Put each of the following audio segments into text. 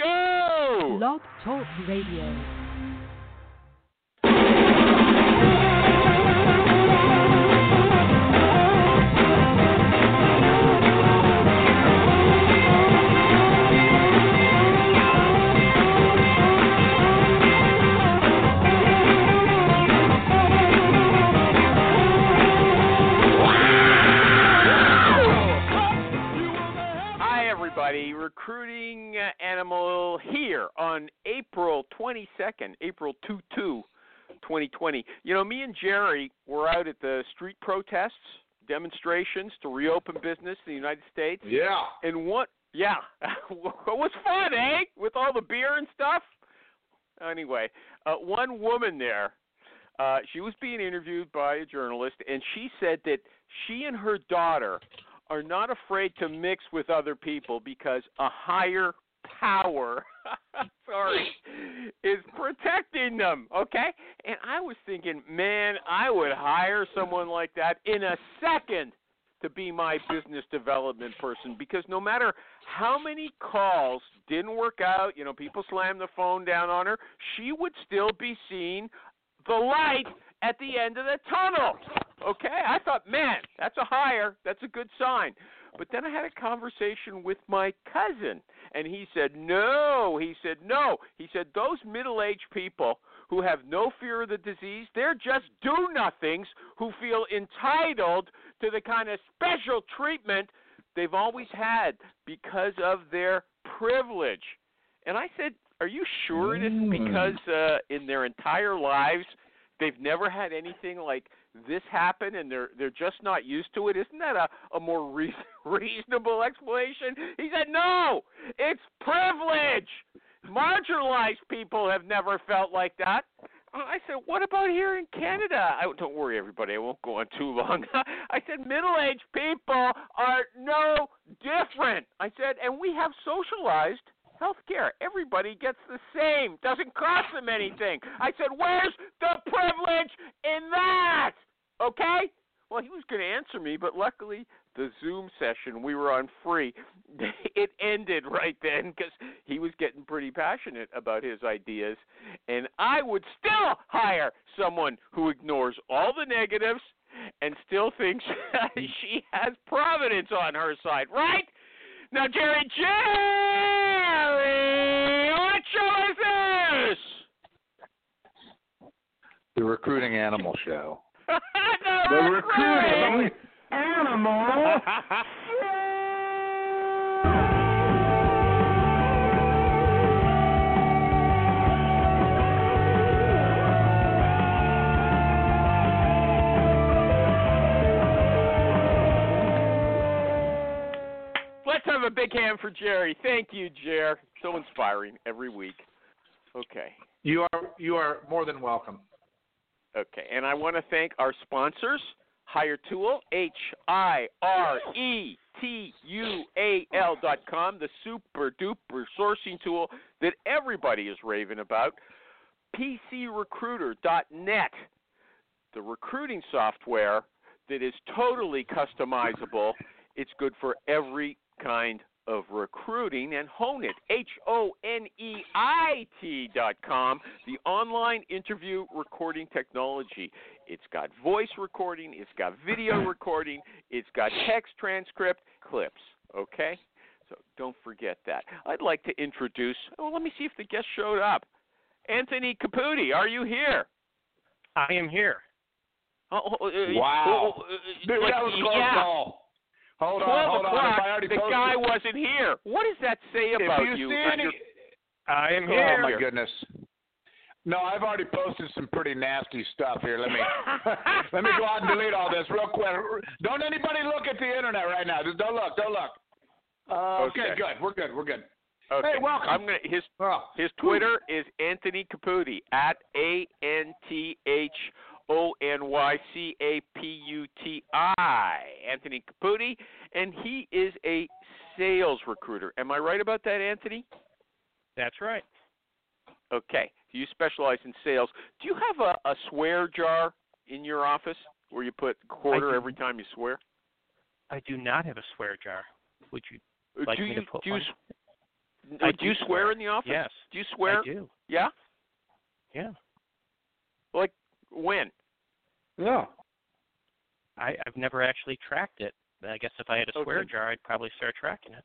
Go! Talk Radio. Everybody. Recruiting Animal here on April 22nd, April 2 2, 2020. You know, me and Jerry were out at the street protests, demonstrations to reopen business in the United States. Yeah. And what, yeah, it was fun, eh? With all the beer and stuff. Anyway, uh, one woman there, uh, she was being interviewed by a journalist, and she said that she and her daughter are not afraid to mix with other people because a higher power, sorry, is protecting them. Okay, and I was thinking, man, I would hire someone like that in a second to be my business development person because no matter how many calls didn't work out, you know, people slammed the phone down on her, she would still be seeing the light at the end of the tunnel. Okay? I thought, man, that's a hire. That's a good sign. But then I had a conversation with my cousin, and he said, no. He said, no. He said, those middle aged people who have no fear of the disease, they're just do nothings who feel entitled to the kind of special treatment they've always had because of their privilege. And I said, Are you sure it isn't because uh, in their entire lives they've never had anything like this happened and they're they're just not used to it? Isn't that a, a more re- reasonable explanation? He said, No, it's privilege. Marginalized people have never felt like that. I said, "What about here in Canada?" I, don't worry, everybody. I won't go on too long. I said, "Middle-aged people are no different." I said, "And we have socialized health care. Everybody gets the same. Doesn't cost them anything." I said, "Where's the privilege in that?" Okay. Well, he was going to answer me, but luckily the Zoom session we were on free, it ended right then because he was getting pretty passionate about his ideas, and I would still hire someone who ignores all the negatives and still thinks she has providence on her side, right? Now, Jerry, Jerry, what show is this? The recruiting animal show. the, recruiting animal. Let's have a big hand for Jerry. Thank you, Jer. So inspiring every week. Okay. You are you are more than welcome. Okay, and I want to thank our sponsors, Hire Tool, H I R E T U A L dot com, the super duper sourcing tool that everybody is raving about. PCRecruiter dot net, the recruiting software that is totally customizable. It's good for every kind of recruiting and HoneIt. H o n e i t dot com the online interview recording technology. It's got voice recording it's got video recording it's got text transcript clips okay? So don't forget that. I'd like to introduce oh let me see if the guest showed up. Anthony Caputi are you here? I am here. Oh, uh, Wow. uh, uh, Dude, like, that was a close yeah. call. Hold on, 12 hold o'clock, If I already the posted- guy wasn't here. What does that say If about you you? see any- your- I am Go here. Oh my goodness. No, I've already posted some pretty nasty stuff here. Let me let me go out and delete all this real quick. Don't anybody look at the internet right now. Just don't look. Don't look. Uh, okay. Okay. good. We're good. We're good. Okay. Hey, welcome. I'm gonna his Oh, his Twitter is Anthony Caputi at A N T H O N Y C A P U T I. Anthony Caputi, and he is a sales recruiter. Am I right about that, Anthony? That's right. Okay. You specialize in sales. Do you have a, a swear jar in your office where you put quarter do. every time you swear? I do not have a swear jar. Would you? Uh, Like do me you to put do you, one? s- I uh, do you swear swear. in the office? Yes. Do you swear? I do. Yeah. Yeah. Like when? Yeah. I, I've never actually tracked it. I guess if I had a swear Okay. jar, I'd probably start tracking it.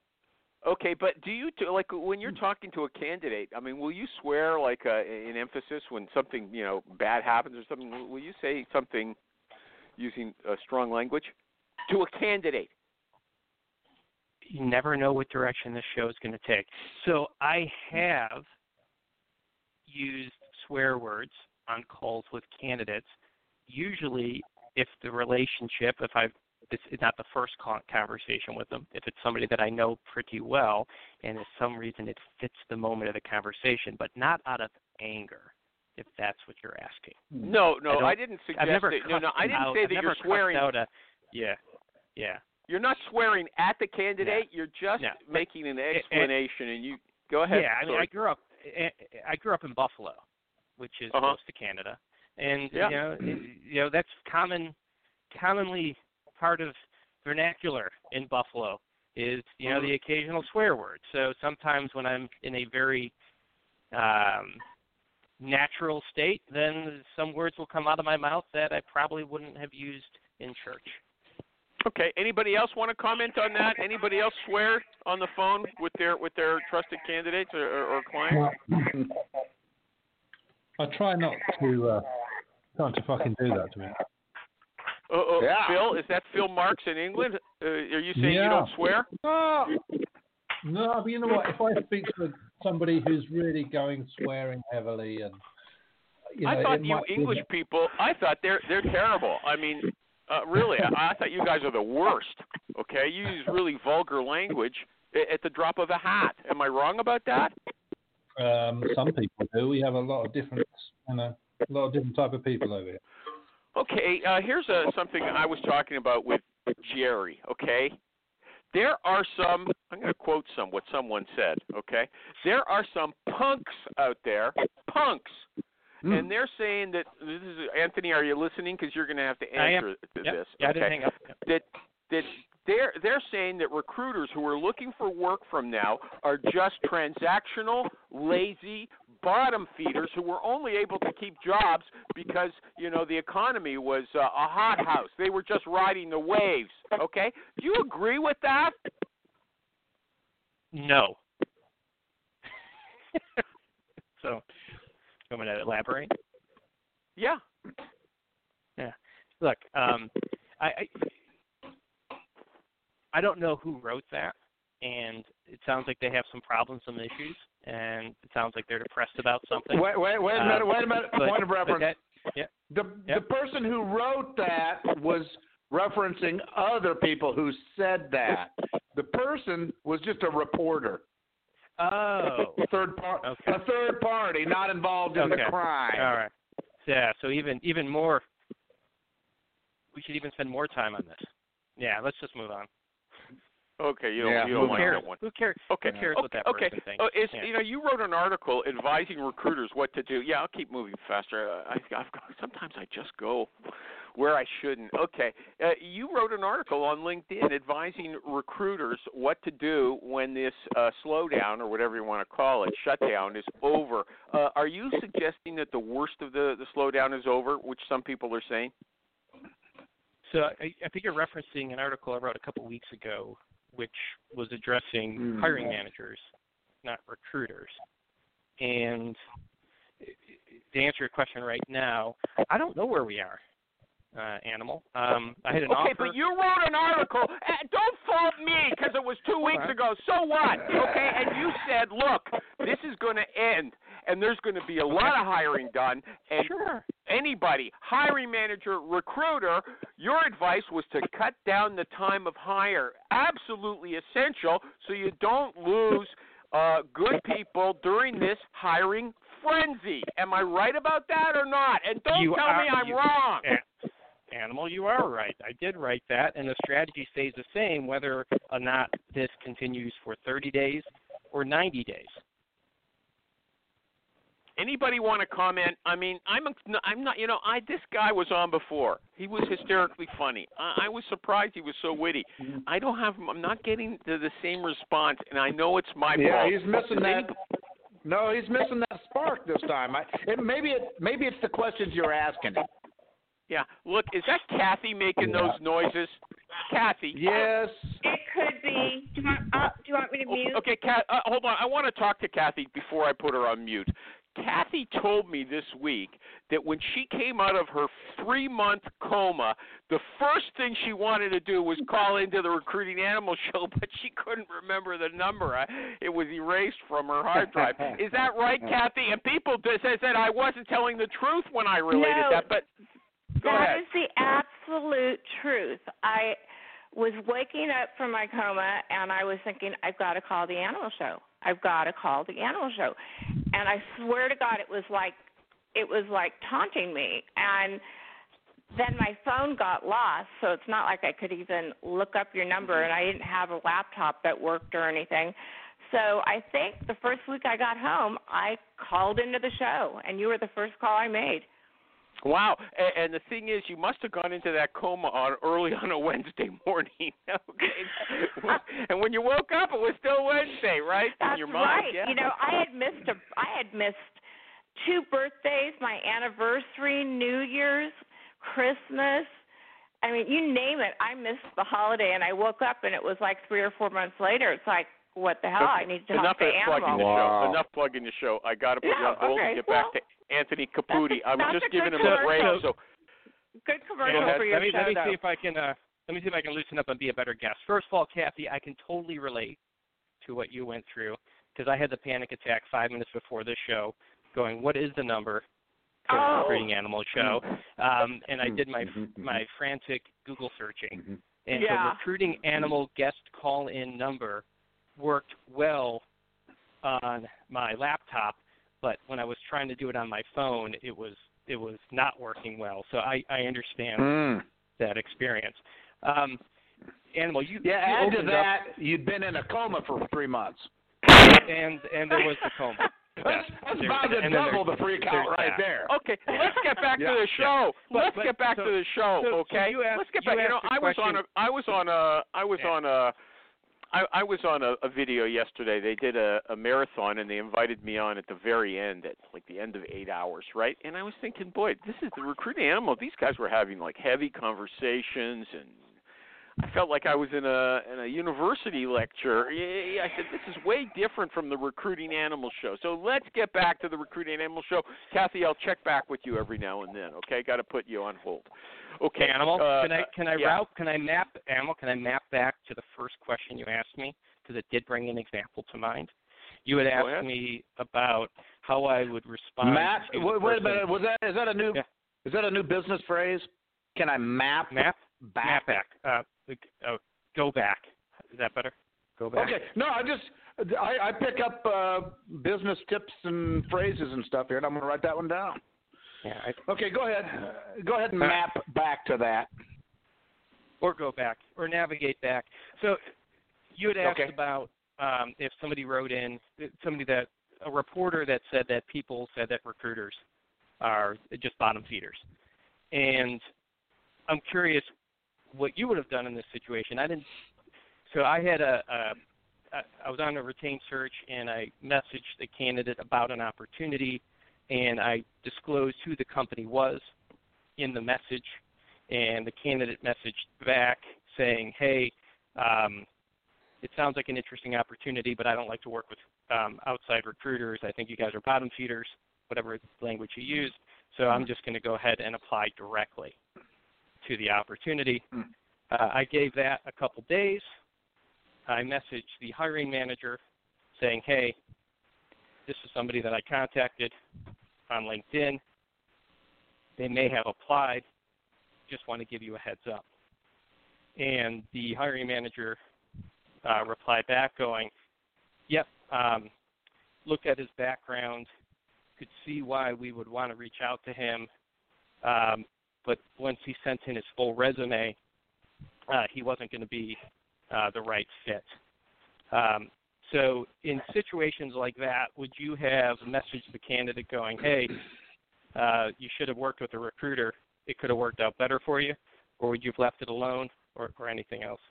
Okay, but do you t- like when you're talking to a candidate? I mean, will you swear like uh, in emphasis when something you know bad happens or something? Will will you say something using uh, strong language to a candidate? You never know what direction this show is going to take. So I have used swear words on calls with candidates. Usually, if the relationship, if I've this is not the first con- conversation with them. If it's somebody that I know pretty well, and for some reason it fits the moment of the conversation, but not out of anger, if that's what you're asking. No, no, I I, didn't suggest I've never that. No, no, I didn't out, say I've that you're swearing. Out a, yeah, yeah. You're not swearing at the candidate. You're just No. making an it- explanation, and you go ahead. Yeah, I mean, Sorry. I grew up. I I grew up in Buffalo, which is Uh-huh. close to Canada, and Yeah. you know, it, you know that's common, commonly part of vernacular in Buffalo is you know the occasional swear word. So sometimes when I'm in a very um, natural state, then some words will come out of my mouth that I probably wouldn't have used in church. Okay. Anybody else want to comment on that? Anybody else swear on the phone with their with their trusted candidates or, or, or clients? I try not to uh, not to fucking do that to me. Uh, uh, Yeah. Phil, is that Phil Marks in England? Uh, are you saying you don't swear? No, no, but you know what? If I speak to somebody who's really going swearing heavily, and you know, I thought you might be English people. I thought they're they're terrible. I mean, uh, really, I, I thought you guys are the worst. Okay, you use really vulgar language at the drop of a hat. Am I wrong about that? Um, some people do. We have a lot of different, you know, a lot of different type of people over here. Okay, uh, here's uh, something I was talking about with Jerry. Okay, there are some. I'm going to quote some what someone said. Okay, there are some punks out there, punks, and they're saying that this is Anthony. Are you listening? Because you're going to have to I am. answer to Yep. this. Yeah, I didn't hang up. Yep. that that they're they're saying that recruiters who are looking for work from now are just transactional, lazy bottom feeders who were only able to keep jobs because you know the economy was uh, a hothouse. They were just riding the waves. Okay, do you agree with that? No. so, you want me to elaborate? Yeah. Look, um, I, I I don't know who wrote that, and it sounds like they have some problems, some issues, and it sounds like they're depressed about something. Wait, wait, wait a Uh, minute. Wait a minute. but- Point of reference. that- yeah, The Yep. the person who wrote that was referencing other people who said that. The person was just a reporter, oh, a third par- Okay. a third party, not involved in the Okay. crime. all right. Yeah, so even even more. We should even spend more time on this. Yeah, let's just move on. Okay, you don't Yeah. you don't like cares? that one. Who cares? Okay. Who cares okay. what that okay. person thinks? Oh, it's, Yeah. You know, you wrote an article advising recruiters what to do. Yeah, I'll keep moving faster. Uh, I, I've got, sometimes I just go where I shouldn't. Okay. Uh, you wrote an article on LinkedIn advising recruiters what to do when this uh, slowdown or whatever you want to call it, shutdown, is over. Uh, are you suggesting that the worst of the the slowdown is over, which some people are saying? So I, I think you're referencing an article I wrote a couple weeks ago, which was addressing Hmm. hiring managers, not recruiters. And to answer your question right now, I don't know where we are, uh, Animal. Um, I had an Okay, offer. but you wrote an article. Uh, don't fault me because it was two weeks ago. So what? Okay, and you said, look, this is going to end, and there's going to be a lot of hiring done, and Sure. anybody, hiring manager, recruiter, your advice was to cut down the time of hire. Absolutely essential so you don't lose uh, good people during this hiring frenzy. Am I right about that or not? And don't You tell are- me I'm you- wrong. A- Animal, you are right. I did write that, and the strategy stays the same whether or not this continues for 30 days or 90 days. Anybody want to comment? I mean, I'm a, I'm not. You know, I this guy was on before. He was hysterically funny. I, I was surprised he was so witty. Mm-hmm. I don't have. I'm not getting the, the same response, and I know it's my Yeah, fault. he's missing Does that. anybody- No, he's missing that spark this time. I, it, maybe it maybe it's the questions you're asking. him. Yeah. Look, is that Kathy making those noises? Kathy. Yes. It could be. Do you want? Uh, do you want me to mute? Okay, Kat, uh, hold on. I want to talk to Kathy before I put her on mute. Kathy told me this week that when she came out of her three month coma, the first thing she wanted to do was call into the recruiting animal show, but she couldn't remember the number. I, it was erased from her hard drive. Is that right, Kathy? And people did, said that I wasn't telling the truth when I related No. that, but go That ahead. is the absolute truth. I was waking up from my coma and I was thinking, I've got to call the animal show. I've got to call the animal show. And I swear to God, it was like it was like taunting me. And then my phone got lost, so it's not like I could even look up your number, and I didn't have a laptop that worked or anything. So I think the first week I got home, I called into the show, and you were the first call I made. Wow. And, and the thing is, you must have gone into that coma on early on a Wednesday morning. Okay. and when you woke up, it was still Wednesday, right? That's mind, right. yeah. You know, I had missed a I had missed two birthdays, my anniversary, New Year's, Christmas. I mean, you name it. I missed the holiday, and I woke up, and it was like three or four months later. It's like, what the hell? I need to Enough talk to of plugging the. Wow. show. Enough plugging the show. I got to put you on hold okay, and get well, back to Anthony Caputi. I was just giving good him a break. So Good commercial Go for your let me, show, let me though. see if I can uh, let me see if I can loosen up and be a better guest. First of all, Kathy, I can totally relate to what you went through because I had the panic attack five minutes before this show, going, "What is the number for the Oh. recruiting animal show?" Um, and I did my my frantic Google searching, and Yeah. the recruiting animal guest call-in number worked well on my laptop, but when I was trying to do it on my phone, it was it was not working well. So I I understand Mm. that experience. Um, Animal, you Yeah. you Add to that, up, you'd been in a coma for three months. and and there was the coma. That's, that's about to and then double the there's- freak out right that. there. okay, let's get back Yeah, to the show. But- let's but- get back so- to the show, so- so okay? you asked- let's get back. You know, I was on a, I was on a I was Yeah. on a I, I was on a, a video yesterday. They did a, a marathon and they invited me on at the very end, at like the end of eight hours, right? And I was thinking, boy, this is the recruiting animal. These guys were having like heavy conversations, and I felt like I was in a in a university lecture. Yeah, yeah, I said this is way different from the recruiting animal show. So let's get back to the recruiting animal show. Kathy, I'll check back with you every now and then. Okay, got to put you on hold. Okay, Animal, uh, can I can I yeah. route can I map animal can I map back to the first question you asked me because it did bring an example to mind. You had asked me about how I would respond. Map. to the Wait, wait a minute. Was that is that a new Yeah. is that a new business phrase? Can I map Map back? map back. Uh, uh, go back. Is that better? Go back. Okay. No, I just I, I pick up uh, business tips and phrases and stuff here, and I'm going to write that one down. Yeah, I, Okay, go ahead. Uh, go ahead and Uh, map back to that. or go back or navigate back. So you had asked Okay. about um, if somebody wrote in somebody that a reporter that said that people said that recruiters are just bottom feeders, and I'm curious what you would have done in this situation. I didn't. So I had a, a I was on a retained search and I messaged the candidate about an opportunity, and I disclosed who the company was in the message and the candidate messaged back saying, "Hey, um, it sounds like an interesting opportunity, but I don't like to work with um, outside recruiters. I think you guys are bottom feeders, whatever language you used. So I'm just going to go ahead and apply directly to the opportunity." Uh, I gave that a couple days. I messaged the hiring manager saying, "Hey, this is somebody that I contacted on LinkedIn. They may have applied just want to give you a heads up. And the hiring manager uh, replied back going, Yep, um, looked at his background, could see why we would want to reach out to him. Um, but once he sent in his full resume, uh, he wasn't going to be uh, the right fit. Um, so, in situations like that, would you have messaged the candidate going, "Hey, uh, you should have worked with a recruiter. It could have worked out better for you," or would you have left it alone, or, or anything else?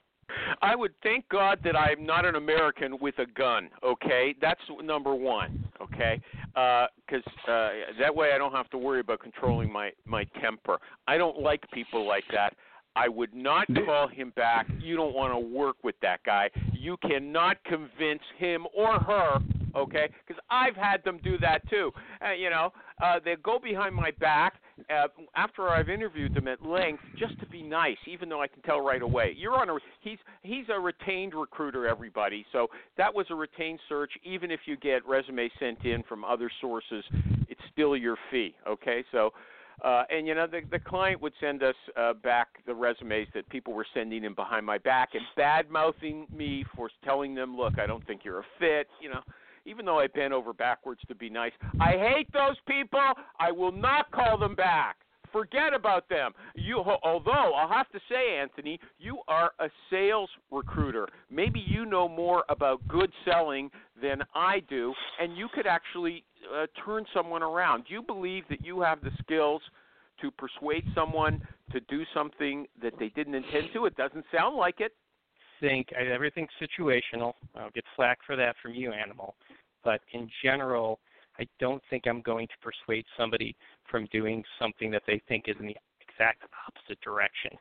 I would thank God that I'm not an American with a gun. Okay, that's number one. Okay, because uh, uh, that way I don't have to worry about controlling my my temper. I don't like people like that. I would not call him back. You don't want to work with that guy. You cannot convince him or her, okay? Because I've had them do that too. Uh, you know, uh, they go behind my back uh, after I've interviewed them at length, just to be nice, even though I can tell right away. You're on a he's he's a retained recruiter, everybody. So that was a retained search. Even if you get resumes sent in from other sources, it's still your fee. Okay, so uh, and you know, the the client would send us uh, back the resumes that people were sending in behind my back and bad mouthing me for telling them, "Look, I don't think you're a fit." You know, even though I bent over backwards to be nice, I hate those people. I will not call them back. Forget about them. You, although I'll have to say, Anthony, you are a sales recruiter. Maybe you know more about good selling than I do, and you could actually uh, turn someone around. Do you believe that you have the skills to persuade someone to do something that they didn't intend to? It doesn't sound like it. Think everything's situational. I'll get flack for that from you, Animal. But in general, I don't think I'm going to persuade somebody from doing something that they think is in the exact opposite direction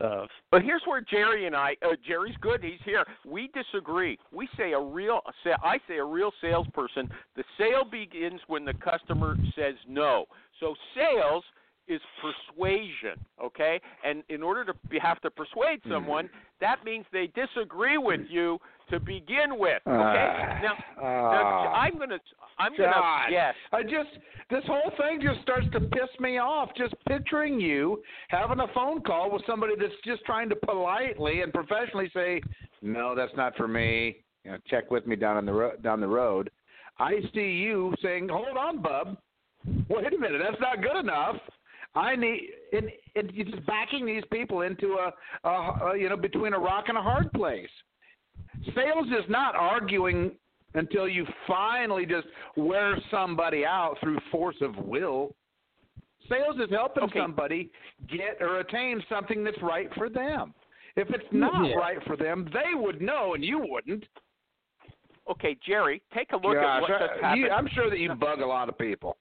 of. But here's where Jerry and I, uh, Jerry's good. He's here. We disagree. We say a real, I say a real salesperson. The sale begins when the customer says no. So sales is persuasion, okay? And in order to be, have to persuade hmm. someone, that means they disagree with you to begin with. Okay. Uh, now, uh, now, I'm gonna I'm God. gonna yes. I just this whole thing just starts to piss me off. Just picturing you having a phone call with somebody that's just trying to politely and professionally say, "No, that's not for me." You know, check with me down on the ro- down the road. I see you saying, "Hold on, bub. Wait a minute. That's not good enough." I need and, and you're just backing these people into a, a, a you know between a rock and a hard place. Sales is not arguing until you finally just wear somebody out through force of will. Sales is helping okay. somebody get or attain something that's right for them. If it's not yeah. right for them, they would know and you wouldn't. Okay, Jerry, take a look Gosh, at what just happened. I'm sure that you bug a lot of people.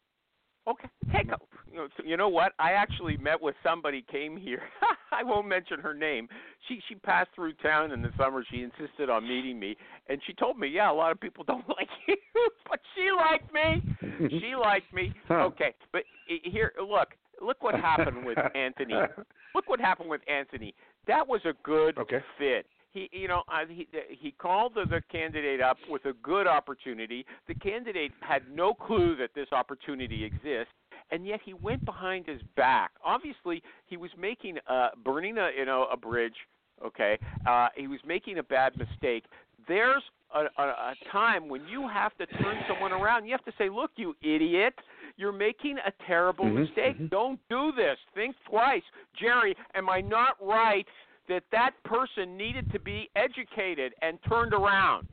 Okay, take a you know, you know what? I actually met with somebody came here. I won't mention her name. She she passed through town in the summer. She insisted on meeting me, and she told me, yeah, a lot of people don't like you, but she liked me. she liked me. Okay, but here, look, look what happened with Anthony. Look what happened with Anthony. That was a good okay. fit he you know uh, he he called the, the candidate up with a good opportunity the candidate had no clue that this opportunity exists and yet he went behind his back. Obviously, he was making uh burning a you know a bridge. Okay, uh, he was making a bad mistake. There's a, a, a time when you have to turn someone around. You have to say, "Look, you idiot." You're making a terrible mm-hmm, mistake. Mm-hmm. Don't do this. Think twice. Jerry, am I not right that that person needed to be educated and turned around?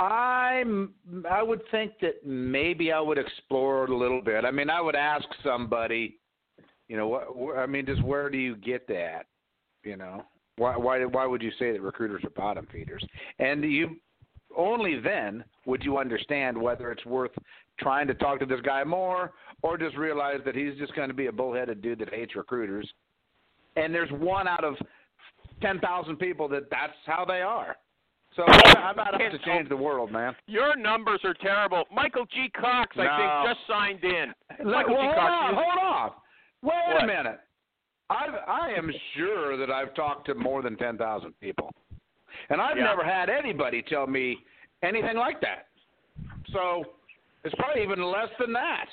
I'm. I would think that maybe I would explore it a little bit. I mean, I would ask somebody, you know, what? I mean, just where do you get that? You know, why? Why? Why would you say that recruiters are bottom feeders? And you only then would you understand whether it's worth trying to talk to this guy more, or just realize that he's just going to be a bullheaded dude that hates recruiters. And there's one out of ten thousand people that that's how they are. So I'm about to change the world, man. Your numbers are terrible. Michael G. Cox, no. I think, just signed in. Michael well, G. Cox. Hold on, hold on. Wait what? a minute. I've, I am sure that I've talked to more than 10,000 people. And I've yeah. never had anybody tell me anything like that. So it's probably even less than that.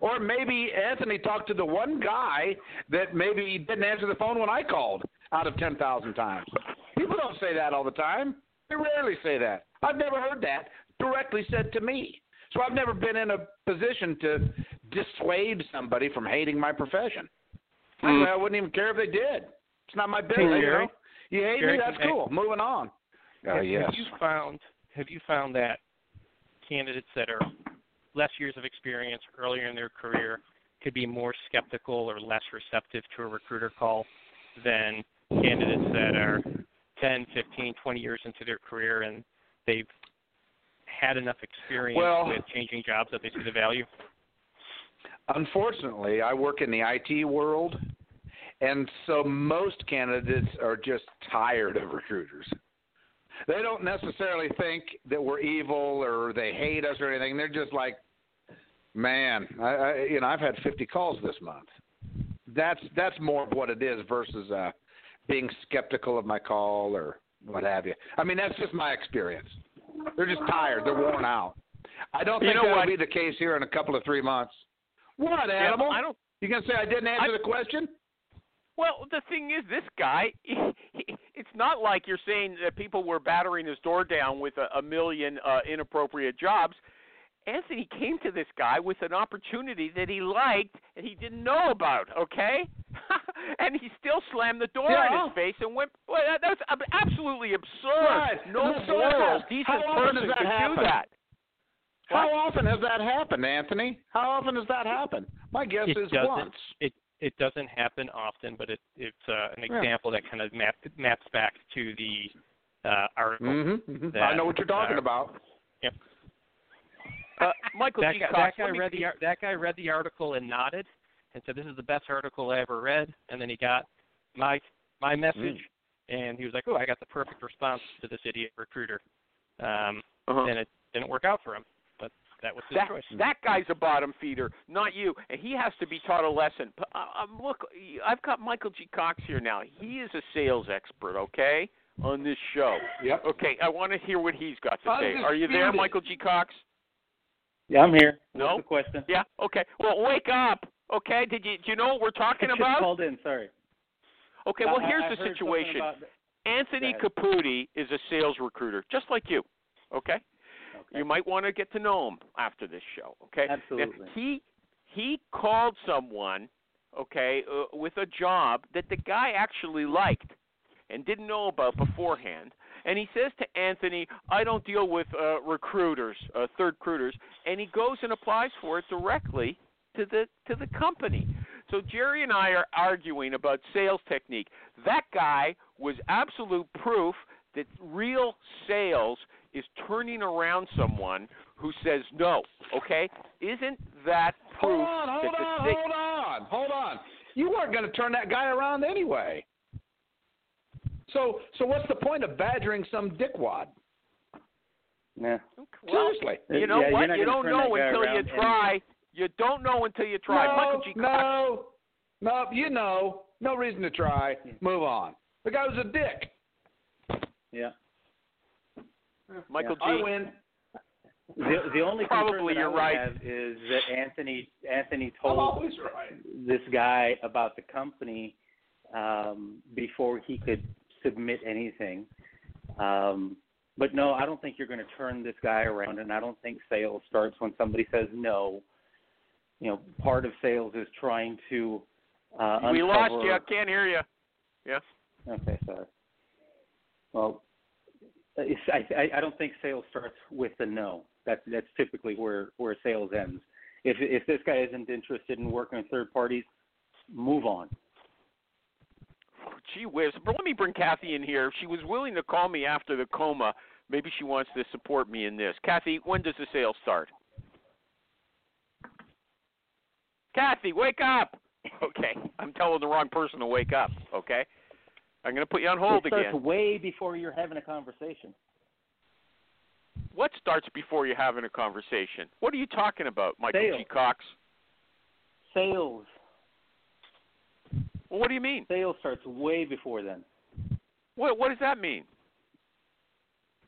Or maybe Anthony talked to the one guy that maybe didn't answer the phone when I called out of 10,000 times. People don't say that all the time. They rarely say that. I've never heard that directly said to me. So I've never been in a position to dissuade somebody from hating my profession. Mm. I, I wouldn't even care if they did. It's not my business. Hey, you, know? you hate Jerry, me, that's can I- cool. Moving on. Oh have, yes. have you found have you found that candidates that are less years of experience earlier in their career could be more skeptical or less receptive to a recruiter call than candidates that are 10, 15, 20 years into their career and they've had enough experience Well- with changing jobs that they see the value? Unfortunately, I work in the IT world, and so most candidates are just tired of recruiters. They don't necessarily think that we're evil or they hate us or anything. They're just like, man, I, I you know, I've had 50 calls this month. That's that's more of what it is versus uh, being skeptical of my call or what have you. I mean, that's just my experience. They're just tired. They're worn out. I don't You think know that'll what? be the case here in a couple of three months. What Yeah, animal? I don't. You gonna say I didn't answer I- the question? Well, the thing is, this guy, it's not like you're saying that people were battering his door down with a, a million uh, inappropriate jobs. Anthony came to this guy with an opportunity that he liked and he didn't know about, okay? and he still slammed the door in his face and went, well, that, that's absolutely absurd. Right. No So let moral, decent how often person does that could happen? do that. How What? often has that happened, Anthony? How often has that happened? My guess it is doesn't once. it it doesn't happen often, but it it's uh, an Yeah. example that kind of map, maps back to the uh, article. Mm-hmm. I that, know what you're talking uh, about. Uh, Michael that G. guy, Cox, that guy read the that guy read the article and nodded and said, "This is the best article I ever read." And then he got my my message, and he was like, "Oh, I got the perfect response to this idiot recruiter." Um, Uh-huh. And it didn't work out for him, but that was his that choice. that guy's a bottom feeder, not you, and he has to be taught a lesson. But, uh, um, look, I've got Michael G. Cox here now. He is a sales expert, okay, on this show. Yep. Okay, I want to hear what he's got to say. Are you there, Undisputed. Michael G. Cox? Yeah, I'm here. No? What's the question? Yeah. Okay. Well, wake up. Okay. Did you do you know what we're talking I about? called in. Sorry. Okay. Well, I- here's I the situation. about Anthony Caputi is a sales recruiter, just like you. Okay. Okay. You might want to get to know him after this show. Okay. Now, Absolutely. he he called someone, okay, uh, with a job that the guy actually liked and didn't know about beforehand. And he says to Anthony, "I don't deal with uh, recruiters, uh, third recruiters," and he goes and applies for it directly to the to the company. So Jerry and I are arguing about sales technique. That guy was absolute proof that real sales is turning around someone who says no. Okay, isn't that proof Hold on, hold the on, sa- hold on, hold on. You weren't going to turn that guy around anyway. So, so what's the point of badgering some dickwad? Yeah. Well, Seriously. you know Yeah, what? You don't know until you around and- try. You don't know until you try. No, Michael G. Cox. no, no. You know, no reason to try. Move on. The guy was a dick. Yeah. Michael I G. win. The the only Probably that you're right. have is that Anthony Anthony told right. this guy about the company um, before he could submit anything. Um, but no, I don't think you're going to turn this guy around, and I don't think sales starts when somebody says no. You know, part of sales is trying to. Uh, we lost you. I can't hear you. Yes. Okay, sorry. Well, I, I I don't think sales starts with a no. That's that's typically where where sales ends. If if this guy isn't interested in working with third parties, move on. Oh, gee whiz. But let me bring Kathy in here. She was willing to call me after the coma. Maybe she wants to support me in this. Kathy, when does the sale start? Kathy, wake up. Okay. I'm telling the wrong person to wake up. Okay. I'm going to put you on hold again. it starts again. way before you're having a conversation. What starts before you're having a conversation? What are you talking about, Michael Sales. G. Cox? Sales Well, what do you mean? sales starts way before then. What What does that mean?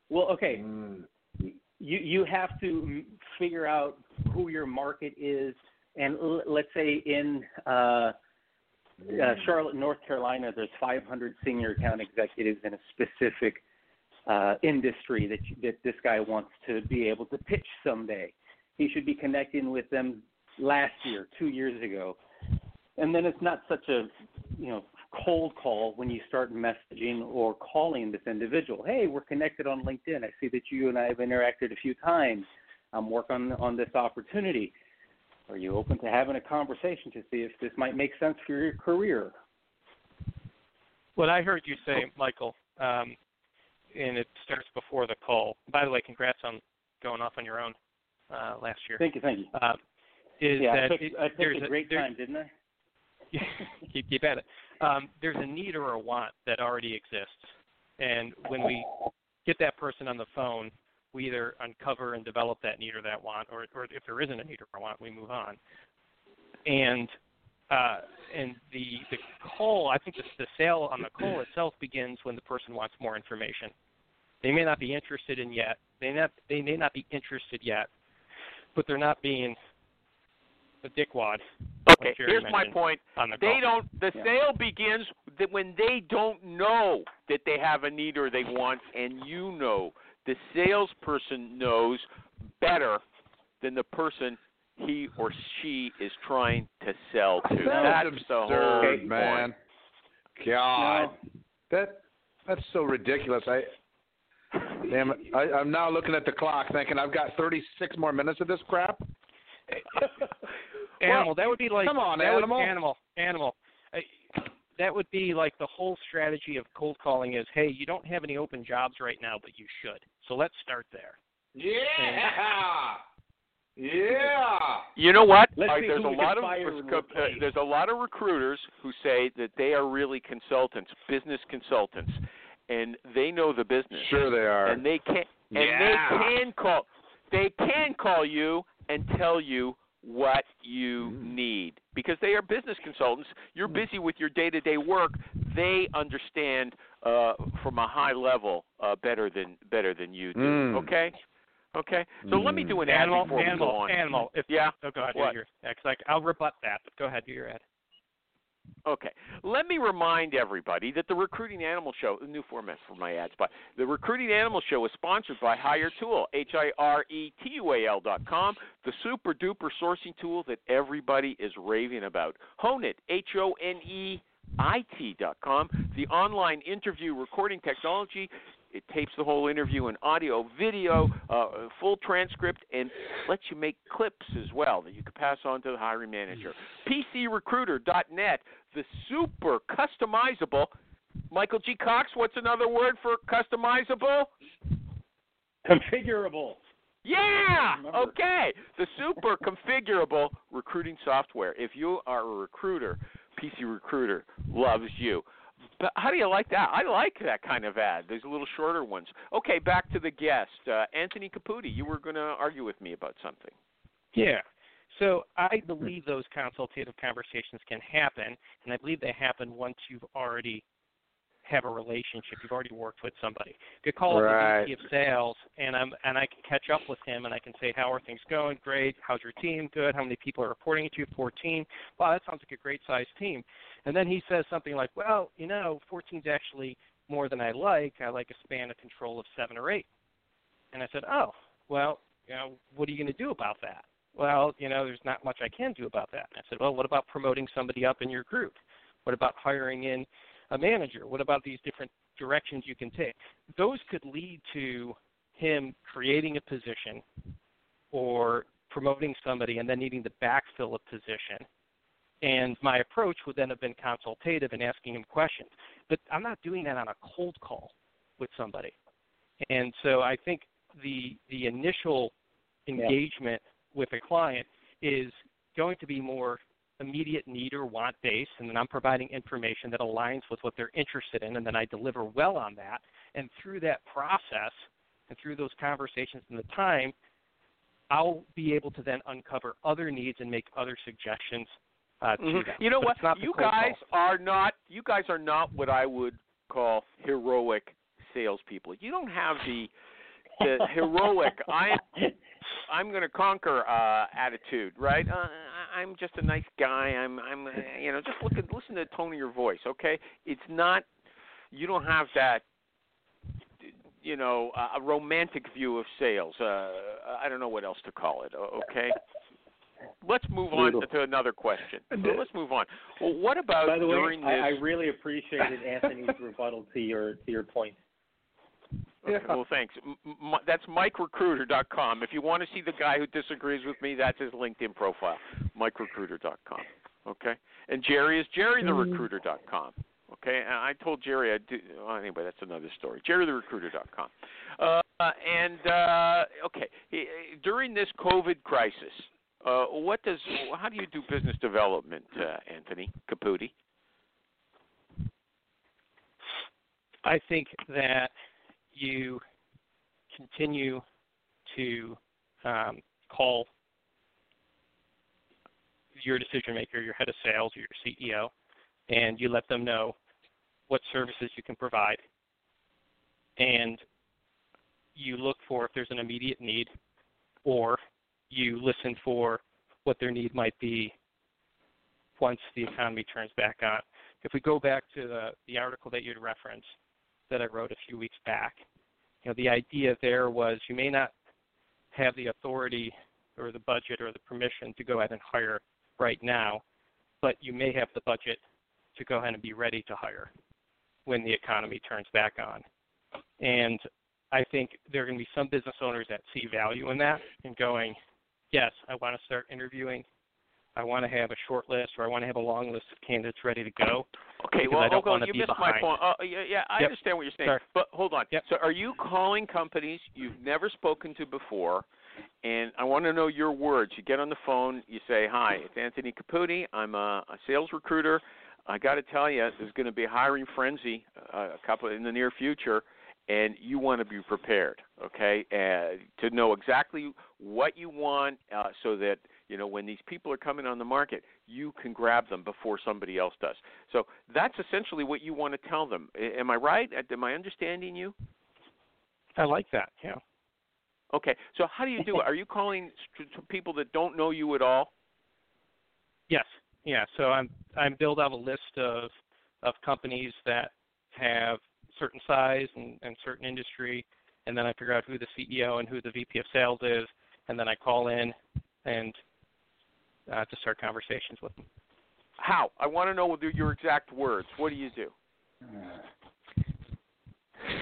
Well, okay. You you have to mm, figure out who your market is, and l- let's say in uh, uh, Charlotte, North Carolina, there's 500 senior account executives in a specific uh, industry that you, that this guy wants to be able to pitch someday. He should be connecting with them last year, two years ago, and then it's not such a you know cold call when you start messaging or calling this individual. Hey, we're connected on LinkedIn. I see that you and I have interacted a few times. I'm working on this opportunity. Are you open to having a conversation to see if this might make sense for your career? What I heard you say, Michael, um, and it starts before the call. By the way, congrats on going off on your own uh, last year. Thank you, thank you. Uh, is yeah, that I it, I there's a great there- time, didn't I? keep keep at it. Um, there's a need or a want that already exists, and when we get that person on the phone, we either uncover and develop that need or that want, or, or if there isn't a need or a want, we move on. And uh, and the the call, I think the, the sale on the call itself begins when the person wants more information. They may not be interested in yet. They not they may not be interested yet, but they're not being a dickwad. Okay, like here's my point. On the They call. don't. The Yeah. sale begins when they don't know that they have a need or they want, and you know. The salesperson knows better than the person he or she is trying to sell to. That's That's the whole absurd, point. man. God, No. that that's so ridiculous. I damn it. I, I'm now looking at the clock, thinking I've got 36 more minutes of this crap. Animal. that would be like come on, animal. animal. Animal. That would be like the whole strategy of cold calling is, hey, you don't have any open jobs right now, but you should. So let's start there. Yeah, yeah. You know what? Let's see there's a lot of uh, there's a lot of recruiters who say that they are really consultants, business consultants, and they know the business. Sure they are. and they can and Yeah. they can call they can call you and tell you what you Mm. need because they are business consultants you're busy with your day-to-day work they understand uh from a high level uh better than better than you do Mm. okay okay so let me Mm. do an ad Animal. before we go Animal. on Animal. If, yeah Oh, go ahead. What? Do your, yeah, 'cause I, I'll rebut that. But go ahead. Do your ad. Okay. Let me remind everybody that the Recruiting Animal Show, the new format for my ad spot, the Recruiting Animal Show is sponsored by Hire Tool, H I R E T U A L dot com, the super duper sourcing tool that everybody is raving about. HoneIt, H O N E I T dot com, the online interview recording technology. It tapes the whole interview in audio, video, uh, full transcript, and lets you make clips as well that you can pass on to the hiring manager. PCRecruiter.net, the super customizable. Michael G. Cox, what's another word for customizable? Configurable. Yeah. Okay. The super configurable recruiting software. If you are a recruiter, PC Recruiter loves you. But how do you like that? I like that kind of ad. There's little shorter ones. Okay, back to the guest, uh, Anthony Caputi. You were going to argue with me about something. Yeah. So I believe those consultative conversations can happen, and I believe they happen once you've already have a relationship. You've already worked with somebody. You could call up the VP of sales, and I'm and I can catch up with him, and I can say, "How are things going? Great. How's your team? Good. How many people are reporting to you? 14. Wow, that sounds like a great sized team." And then he says something like, "Well, you know, 14 is actually more than I like. I like a span of control of seven or eight. And I said, "Oh, well, you know, what are you going to do about that?" Well, you know, there's not much I can do about that. And I said, "Well, what about promoting somebody up in your group? What about hiring in a manager? What about these different directions you can take?" Those could lead to him creating a position or promoting somebody and then needing to backfill a position. And my approach would then have been consultative and asking him questions. But I'm not doing that on a cold call with somebody. And so I think the the initial engagement with a client is going to be more immediate need or want based and then I'm providing information that aligns with what they're interested in and then I deliver well on that. And through that process and through those conversations and the time, I'll be able to then uncover other needs and make other suggestions uh, to Mhm. them. You know But what? it's not the You guys call. are not. You guys are not what I would call heroic salespeople. You don't have the the heroic. I I'm going to conquer uh attitude, right? Uh, I'm just a nice guy. I'm I'm uh, you know just look at listen to the tone of your voice, okay? It's not. You don't have that you know a romantic view of sales. Uh, I don't know what else to call it. Okay. Let's move on to another question. let's move on. Well, what about By the way, during this? I, I really appreciated Anthony's rebuttal to your to your point. Okay, well, thanks. M- m- that's MikeRecruiter.com. If you want to see the guy who disagrees with me, that's his LinkedIn profile, MikeRecruiter.com. Okay, and Jerry is JerryTheRecruiter.com. Okay, and I told Jerry I'd do. Well, anyway, that's another story. JerryTheRecruiter.com. Uh, and uh, okay, during this COVID crisis, uh, what does? How do you do business development, uh, Anthony Caputi? I think that you continue to um, call your decision maker, your head of sales, your CEO, and you let them know what services you can provide. And you look for if there's an immediate need, or you listen for what their need might be once the economy turns back on. If we go back to the, the article that you'd referenced, that I wrote a few weeks back. You know, the idea there was you may not have the authority or the budget or the permission to go ahead and hire right now, but you may have the budget to go ahead and be ready to hire when the economy turns back on. And I think there are going to be some business owners that see value in that and going, yes, I want to start interviewing I want to have a short list or I want to have a long list of candidates ready to go. Okay, well, I don't. You missed behind. my point. Uh, yeah, yeah, I Yep. understand what you're saying. Sorry. But hold on. Yep. So, are you calling companies you've never spoken to before? And I want to know your words. You get on the phone. You say, "Hi, it's Anthony Caputi. I'm a, a sales recruiter. I got to tell you, there's going to be a hiring frenzy uh, a couple in the near future." and you want to be prepared, okay, uh, to know exactly what you want, uh, so that you know when these people are coming on the market, you can grab them before somebody else does. So that's essentially what you want to tell them. Am I right? Am I understanding you? I like that. Yeah. Okay. So how do you do it? Are you calling to people that don't know you at all? Yes. Yeah. So I'm I'm build out a list of of companies that have certain size and, and certain industry, and then I figure out who the CEO and who the VP of sales is, and then I call in and uh, to start conversations with them. How? I want to know your- your exact words. What do you do?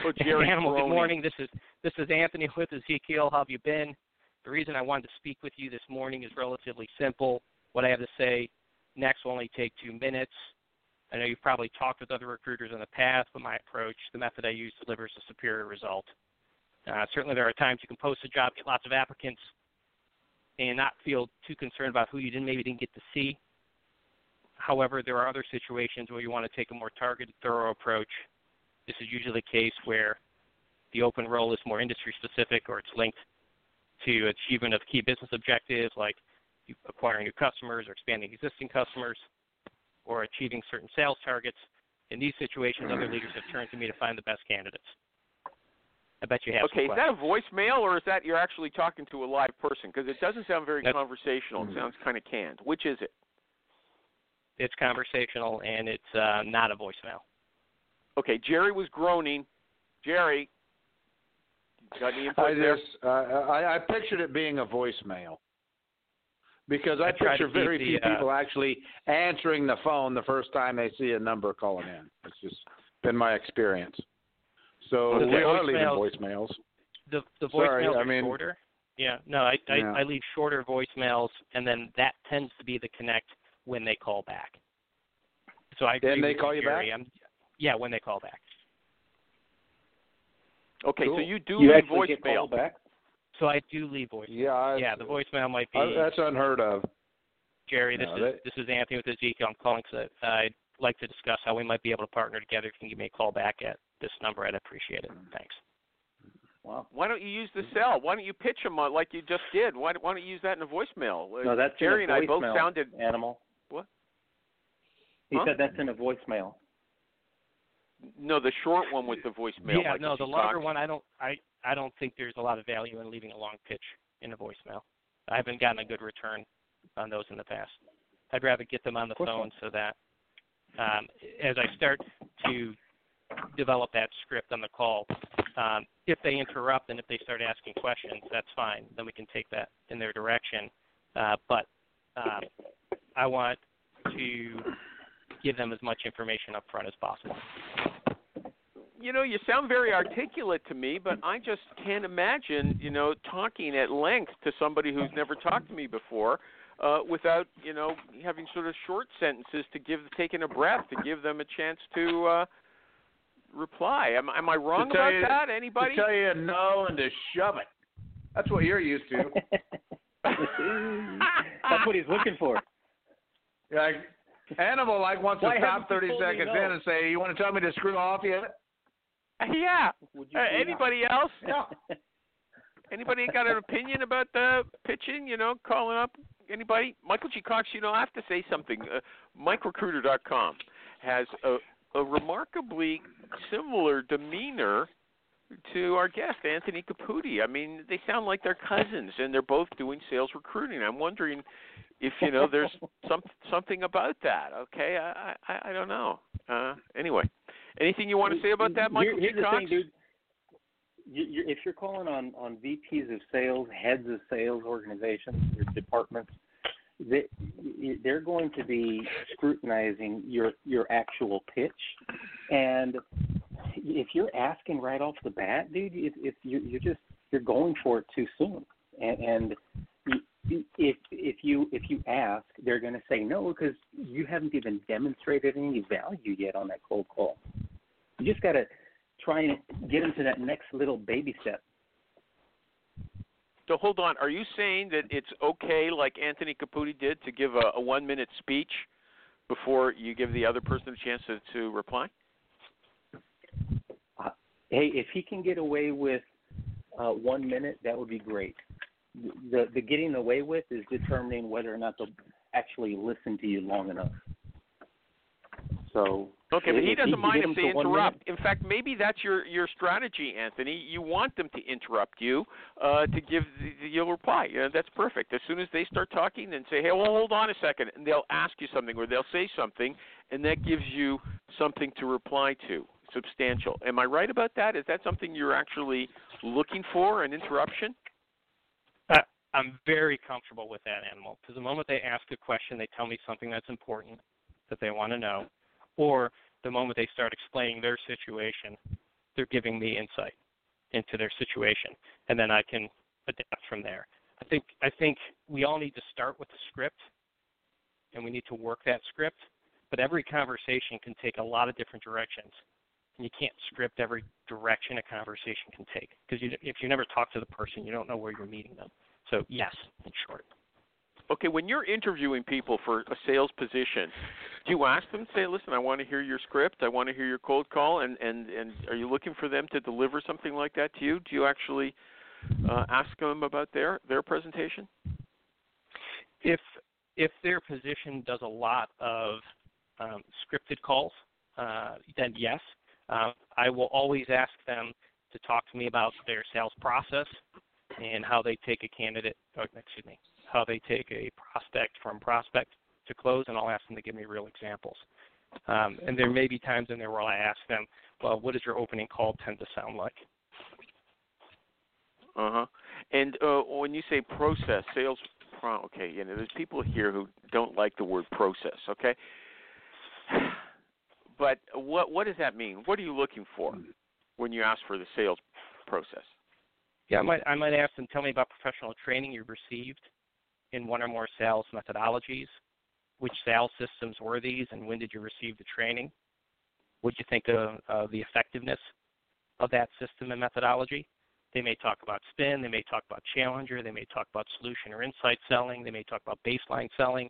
Oh, Jerry Animal, good morning. This is this is Anthony with Ezekiel. How have you been? The reason I wanted to speak with you this morning is relatively simple. What I have to say next will only take two minutes. I know you've probably talked with other recruiters in the past, but my approach, the method I use, delivers a superior result. Uh, certainly, there are times you can post a job, get lots of applicants, and not feel too concerned about who you didn't maybe didn't get to see. However, there are other situations where you want to take a more targeted, thorough approach. This is usually the case where the open role is more industry specific or it's linked to achievement of key business objectives like acquiring new customers or expanding existing customers or achieving certain sales targets. In these situations, other leaders have turned to me to find the best candidates. I bet you have Okay, some is that a questions. voicemail or is that you're actually talking to a live person? Because it doesn't sound very That's- conversational. It sounds kind of canned. Which is it? It's conversational and it's uh, not a voicemail. Okay, Jerry was groaning. Jerry, got any input I there? just uh, I, I pictured it being a voicemail because I, I picture very the, few uh, people actually answering the phone the first time they see a number calling in. It's just been my experience. So Okay. we are leaving Voicemails- voicemails. The the Sorry, voicemails I are mean- shorter. Yeah, no, I, I Yeah. I leave shorter voicemails, and then that tends to be the connect when they call back. So I agree Then they call you Jerry. back? I'm, yeah, when they call back. Okay, so you do You leave actually get voicemail. back? So I do leave voicemail. Yeah, I, Yeah, the voicemail might be I, that's unheard of. Jerry. This no, is that- this is Anthony with Ezekiel. I'm calling because I'd like to discuss how we might be able to partner together. If you can give me a call back at this number, I'd appreciate it. Thanks. Wow. Why don't you use the cell? Why don't you pitch them uh, like you just did? Why, why don't you use that in a voicemail? Uh, No, that's Jerry in and I both sounded. animal. What? He Huh? said that's in a voicemail. No, the short one with the voicemail. yeah, like no, the longer talked. one, I don't I I don't think there's a lot of value in leaving a long pitch in a voicemail. I haven't gotten a good return on those in the past. I'd rather get them on the phone so that um, as I start to develop that script on the call. Um, if they interrupt and if they start asking questions, that's fine. Then we can take that in their direction. Uh, but um, I want to give them as much information up front as possible. You know, you sound very articulate to me, but I just can't imagine, you know, talking at length to somebody who's never talked to me before uh, without, you know, having sort of short sentences to give, taking a breath to give them a chance to uh, reply. Am, am I wrong about you, that? Anybody? To tell you no and to shove it. That's what you're used to. That's what he's looking for. Like animal like wants Why to stop thirty seconds in and say, "You want to tell me to screw off yet?" Yeah. Would you Uh, do that? anybody else? Yeah. Anybody got an opinion about the pitching? You know, calling up anybody? Michael G. Cox. You know, I have to say something. Uh, MikeRecruiter.com has a, a remarkably similar demeanor to our guest Anthony Caputi. I mean, they sound like they're cousins, and they're both doing sales recruiting. I'm wondering if you know there's some something about that. Okay, I I, I don't know. Uh, anyway, anything you want to say about that, Michael Here- G. Here's the thing, dude. You, you, if you're calling on on VPs of sales, heads of sales organizations, or departments, they, they're going to be scrutinizing your your actual pitch, and if you're asking right off the bat, dude, if, if you, you're just you're going for it too soon, and, and if if you if you ask, they're going to say no because you haven't even demonstrated any value yet on that cold call. You just got to try and get into that next little baby step. So hold on. Are you saying that it's okay, like Anthony Caputi did, to give a, a one-minute speech before you give the other person a chance to, to reply? Uh, hey, if he can get away with uh, one minute, that would be great. The the getting away with is determining whether or not they'll actually listen to you long enough. So Okay, but he doesn't can mind if they interrupt. In fact, maybe that's your your strategy, Anthony. You want them to interrupt you uh, to give the, the, you'll reply. Yeah, that's perfect. As soon as they start talking, then say, "Hey, well, hold on a second. and they'll ask you something or they'll say something, and that gives you something to reply to, substantial. Am I right about that? Is that something you're actually looking for, an interruption? I, I'm very comfortable with that animal because the moment they ask a question, they tell me something that's important that they want to know, or the moment they start explaining their situation, they're giving me insight into their situation, and then I can adapt from there. I think I think we all need to start with the script, and we need to work that script. But every conversation can take a lot of different directions, and you can't script every direction a conversation can take because you, if you never talk to the person, you don't know where you're meeting them. So yes, in short. Okay, when you're interviewing people for a sales position, do you ask them, say, "Listen, I want to hear your script. I want to hear your cold call," and and and are you looking for them to deliver something like that to you? Do you actually uh, ask them about their their presentation? If if their position does a lot of um, scripted calls, uh, then yes, uh, I will always ask them to talk to me about their sales process and how they take a candidate, or, excuse me, how they take a prospect from prospect to close, and I'll ask them to give me real examples. Um, and there may be times in there where I ask them, well, what does your opening call tend to sound like? Uh huh. And uh, when you say process, sales, pro- okay, you know, there's people here who don't like the word process. Okay. But what what does that mean? What are you looking for when you ask for the sales process? Yeah, I might I might ask them, tell me about professional training you've received in one or more sales methodologies. Which sales systems were these, and when did you receive the training? What do you think of, of the effectiveness of that system and methodology? They may talk about spin, they may talk about challenger, they may talk about solution or insight selling, they may talk about baseline selling.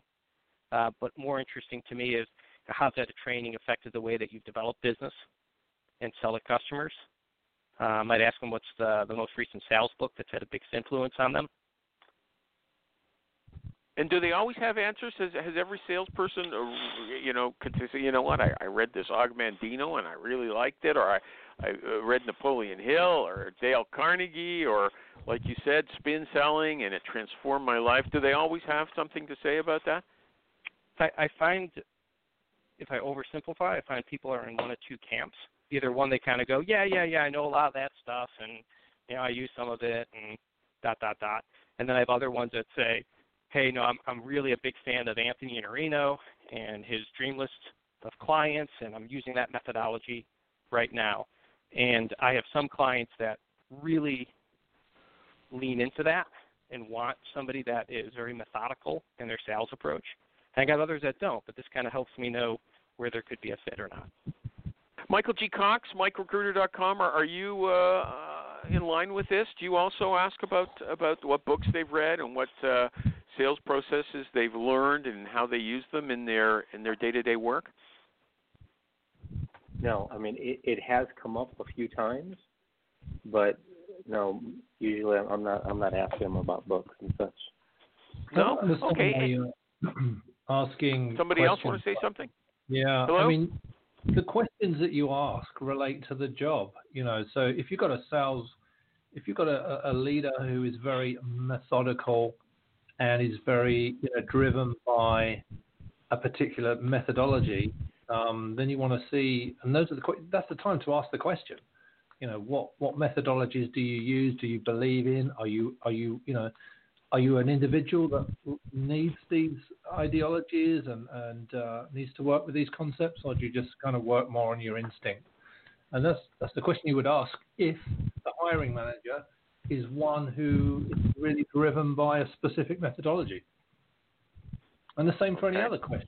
Uh, but more interesting to me is how that training affected the way that you've developed business and sell to customers. Uh, I might ask them what's the, the most recent sales book that's had a biggest influence on them. And do they always have answers? Has has every salesperson, uh, you know, could say, you know what, I, I read this Og Mandino and I really liked it, or I I uh, read Napoleon Hill or Dale Carnegie, or like you said, spin selling, and it transformed my life. Do they always have something to say about that? I, I find, if I oversimplify, I find people are in one of two camps. either one they kind of go, yeah, yeah, yeah, I know a lot of that stuff, and you know I use some of it, and dot dot dot. And then I have other ones that say, hey, no, I'm I'm really a big fan of Anthony Iannarino and his dream list of clients, and I'm using that methodology right now. And I have some clients that really lean into that and want somebody that is very methodical in their sales approach. And I got others that don't, but this kind of helps me know where there could be a fit or not. Michael G. Cox, MikeRecruiter.com. Are, are you uh, in line with this? Do you also ask about about what books they've read and what uh, sales processes they've learned and how they use them in their in their day to day work? No, I mean it, it has come up a few times, but no, usually I'm not I'm not asking them about books and such. No, okay. Uh, asking somebody else want to say something? Yeah, Hello? I mean, the questions that you ask relate to the job. You know, so if you've got a sales, if you've got a, a leader who is very methodical and is very you know, driven by a particular methodology, um, then you want to see, and those are the that's the time to ask the question. You know, what what methodologies do you use? Do you believe in? Are you are you you know are you an individual that needs these ideologies and, and uh, needs to work with these concepts, or do you just kind of work more on your instinct? And that's that's the question you would ask if the hiring manager is one who is really driven by a specific methodology. And the same for any other question.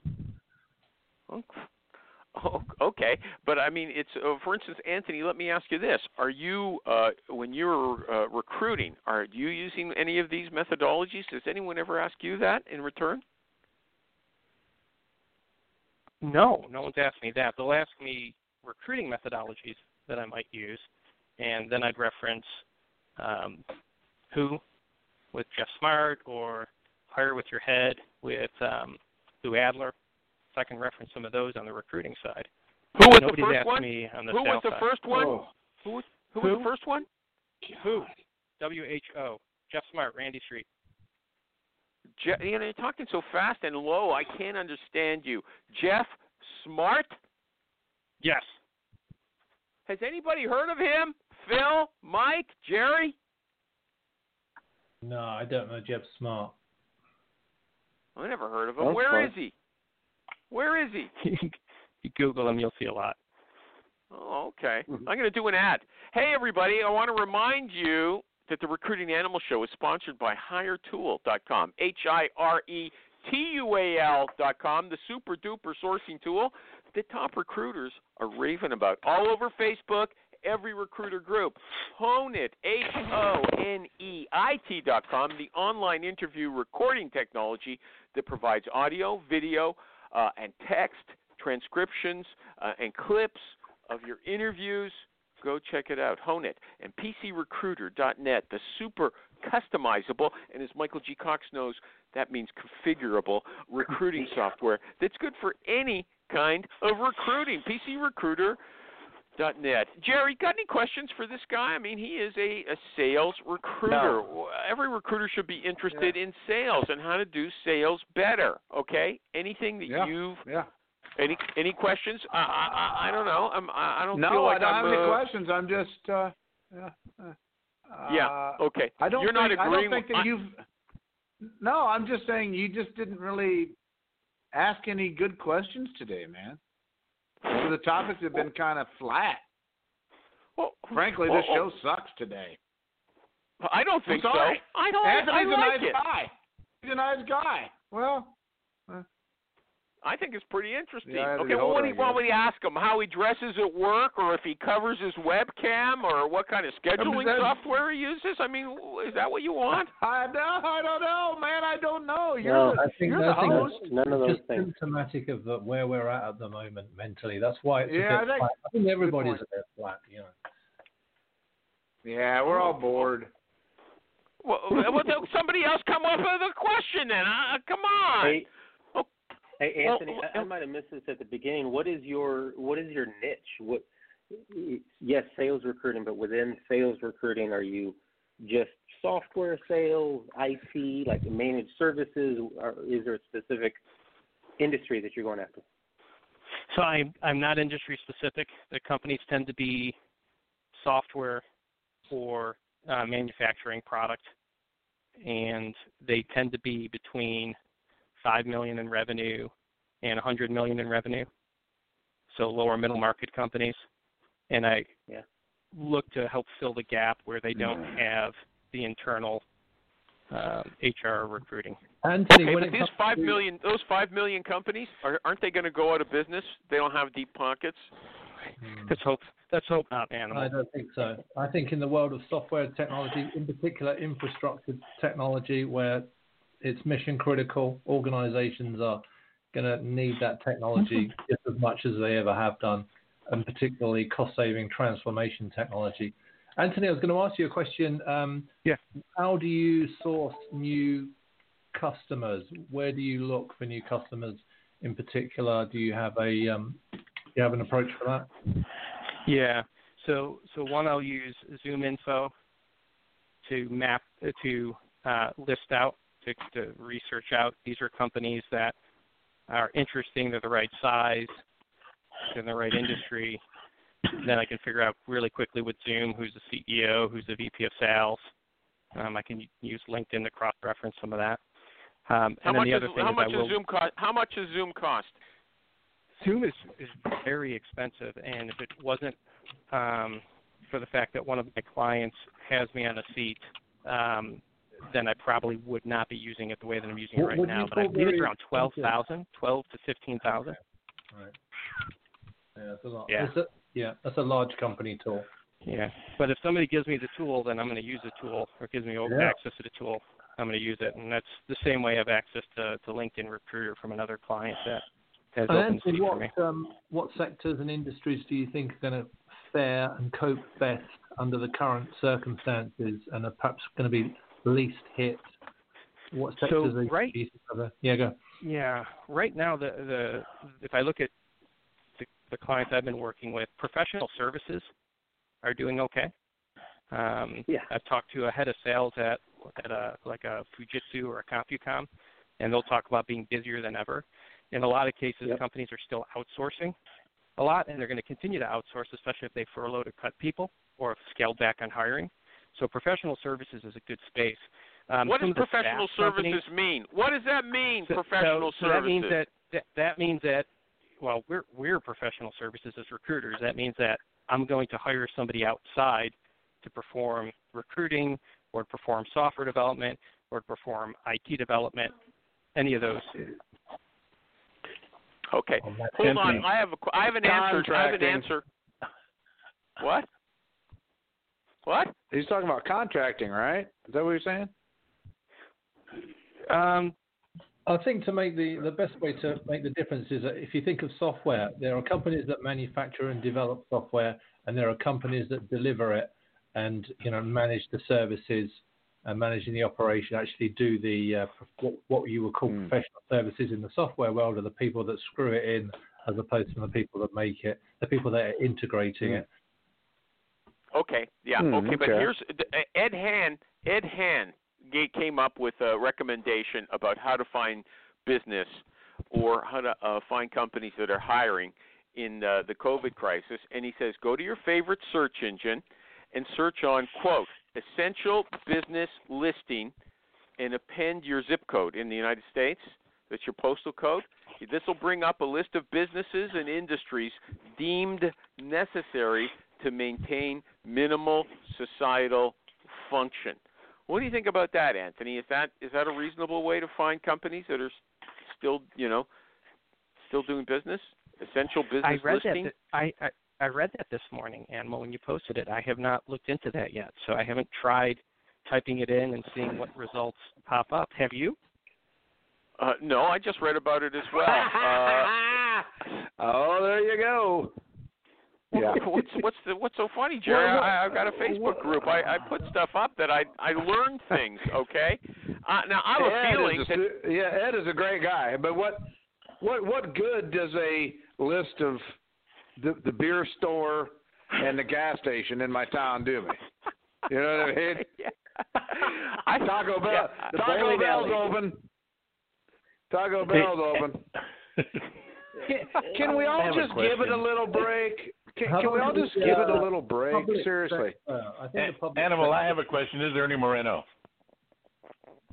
Oh, okay, but I mean, it's uh, for instance, Anthony. Let me ask you this: Are you, uh, when you're uh, recruiting, are you using any of these methodologies? Does anyone ever ask you that in return? No, no one's asked me that. They'll ask me recruiting methodologies that I might use, and then I'd reference um, who with Geoff Smart or Hire with Your Head with um, Lou Adler so I can reference some of those on the recruiting side. Who was Nobody's the first asked one? me on the Who was the side. first one? Oh. Who was who, Who? was the first one? Who? W H O. Geoff Smart, Randy Street. Je- you know, you're talking so fast and low. I can't understand you. Geoff Smart. Yes. Has anybody heard of him? Phil, Mike, Jerry? No, I don't know Geoff Smart. I never heard of him. That's Where fine. is he? Where is he? you Google him, you'll see a lot. Oh, okay. I'm going to do an ad. Hey, everybody, I want to remind you that the Recruiting Animal Show is sponsored by Hiretual.com, H I R E T U A L.com, the super duper sourcing tool that top recruiters are raving about all over Facebook, every recruiter group. HoneIt, H O N E I T.com, the online interview recording technology that provides audio, video, uh, and text, transcriptions, uh, and clips of your interviews. Go check it out. HoneIt. And PCRecruiter.net, the super customizable, and as Michael G. Cox knows, that means configurable recruiting software that's good for any kind of recruiting. PCRecruiter.net. Jerry, got any questions for this guy? I mean, he is a, a sales recruiter. Every recruiter should be interested in sales and how to do sales better. Okay? Anything that Yeah. you've Yeah. any any questions? I I, I don't know. I'm I I don't no, feel like I don't am have any uh, questions. I'm just. Uh, yeah. uh, Yeah. Okay. I don't You're think, not agreeing I don't think with- that I- you've. No, I'm just saying you just didn't really ask any good questions today, man. Some of the topics have been kind of flat. Well, Frankly, well, this show sucks today. I don't think so. I don't. Anthony's I like a nice it. guy. He's a nice guy. Well, uh, I think it's pretty interesting. Yeah, I had to okay, well, older, what, do you, what guess. would you ask him? How he dresses at work, or if he covers his webcam, or what kind of scheduling that's- software he uses? I mean, is that what you want? I know. I don't know, man. I don't know. You're No, the, I think, you're I the think host. that's None of those just things. symptomatic of the, where we're at at the moment mentally. That's why it's Yeah, a I bit think- flat. I think everybody's point. a bit flat, you know. Yeah, we're all bored. Well, well somebody else come up with a question then. Uh, come on. Hey, Hey well, Anthony, I, I might have missed this at the beginning. What is your what is your niche? What? Yes, sales recruiting, but within sales recruiting, are you just software sales, IT, like managed services? Or is there a specific industry that you're going after? So I'm I'm not industry specific. The companies tend to be software or uh, manufacturing product, and they tend to be between five million in revenue and 100 million in revenue. So lower middle market companies, and I yeah. look to help fill the gap where they don't Mm-hmm. have the internal um, HR recruiting. Anthony, Okay, when but these comes five to- million, those five million companies, are, aren't they going to go out of business? They don't have deep pockets. Let's hope. Let's hope not, animal. I don't think so. I think in the world of software technology, in particular infrastructure technology, where it's mission critical, organizations are going to need that technology just as much as they ever have done, and particularly cost saving transformation technology. Anthony, I was going to ask you a question. Um, yeah. How do you source new customers? Where do you look for new customers in particular? Do you have a um, do you have an approach for that? Yeah. So so one I'll use ZoomInfo to map to uh, list out to, to research out. These are companies that are interesting. They're the right size. They're in the right industry. Then I can figure out really quickly with Zoom who's the CEO, who's the VP of sales. Um, I can use LinkedIn to cross-reference some of that. Um, How much is other thing how is much I will, Zoom cost? How much does Zoom cost? Zoom is is very expensive, and if it wasn't um, for the fact that one of my clients has me on a seat, um, then I probably would not be using it the way that I'm using it right would now. But I call believe it's very around twelve expensive? to fifteen thousand. Right. Yeah, that's a lot. Yeah. That's a, yeah, that's a large company tool. Yeah, but if somebody gives me the tool, then I'm going to use the tool, or gives me Yeah. access to the tool. I'm going to use it, and that's the same way I have access to, to LinkedIn Recruiter from another client that has And open Anthony, seat for me. what um, what sectors and industries do you think are going to fare and cope best under the current circumstances and are perhaps going to be least hit? What So, sectors are right- think yeah, go. Yeah, right now the the if I look at the, the clients I've been working with, professional services are doing okay. Um, Yeah. I've talked to a head of sales at at a like a Fujitsu or a CompuCom, and they'll talk about being busier than ever. In a lot of cases, Yep. companies are still outsourcing a lot, and they're going to continue to outsource, especially if they furlough to cut people or have scaled back on hiring. So professional services is a good space. Um, what does professional SaaS companies- services mean? What does that mean? so, professional so, so services. that means that, that that means that well we're we're professional services as recruiters. That means that I'm going to hire somebody outside to perform recruiting or to perform software development or to perform IT development, any of those. Okay. Hold on. I have a, qu- I have an answer. I have an answer. What? What? He's talking about contracting, right? Is that what you're saying? Um, I think to make the, the best way to make the difference is that if you think of software, there are companies that manufacture and develop software, and there are companies that deliver it and you know manage the services and managing the operation. Actually, do the uh, what, what you would call Hmm. professional services in the software world are the people that screw it in, as opposed to the people that make it, the people that are integrating Hmm. it. Okay. Yeah. Hmm, okay. But okay. here's Ed Han. Ed Han came up with a recommendation about how to find business or how to uh, find companies that are hiring in uh, the COVID crisis, and he says go to your favorite search engine and search on quote essential business listing and append your zip code in the United States. That's your postal code. This will bring up a list of businesses and industries deemed necessary to maintain minimal societal function. What do you think about that, Anthony? Is that is that a reasonable way to find companies that are still, you know, still doing business? Essential business I read listing. that. I, I I read that this morning, and when you posted it, I have not looked into that yet. So I haven't tried typing it in and seeing what results pop up. Have you? Uh, no, I just read about it as well. Uh, oh, there you go. Yeah. what's what's the what's so funny, Jerry? Well, I, I've got a Facebook group. I, I put stuff up that I I learned things. Okay. Uh, now I have a feeling is that yeah, Ed is a great guy, but what what what good does a list of the the beer store and the gas station in my town do me? You know what I mean? yeah. I, Taco Bell, yeah, Taco bowling Bell's alley. open. Taco Bell's open. Can, can we all just give it a little break? Can, can we all just the, give it a uh, little break? public Seriously. sector? I think the Animal, I have a question. Is there Ernie Moreno?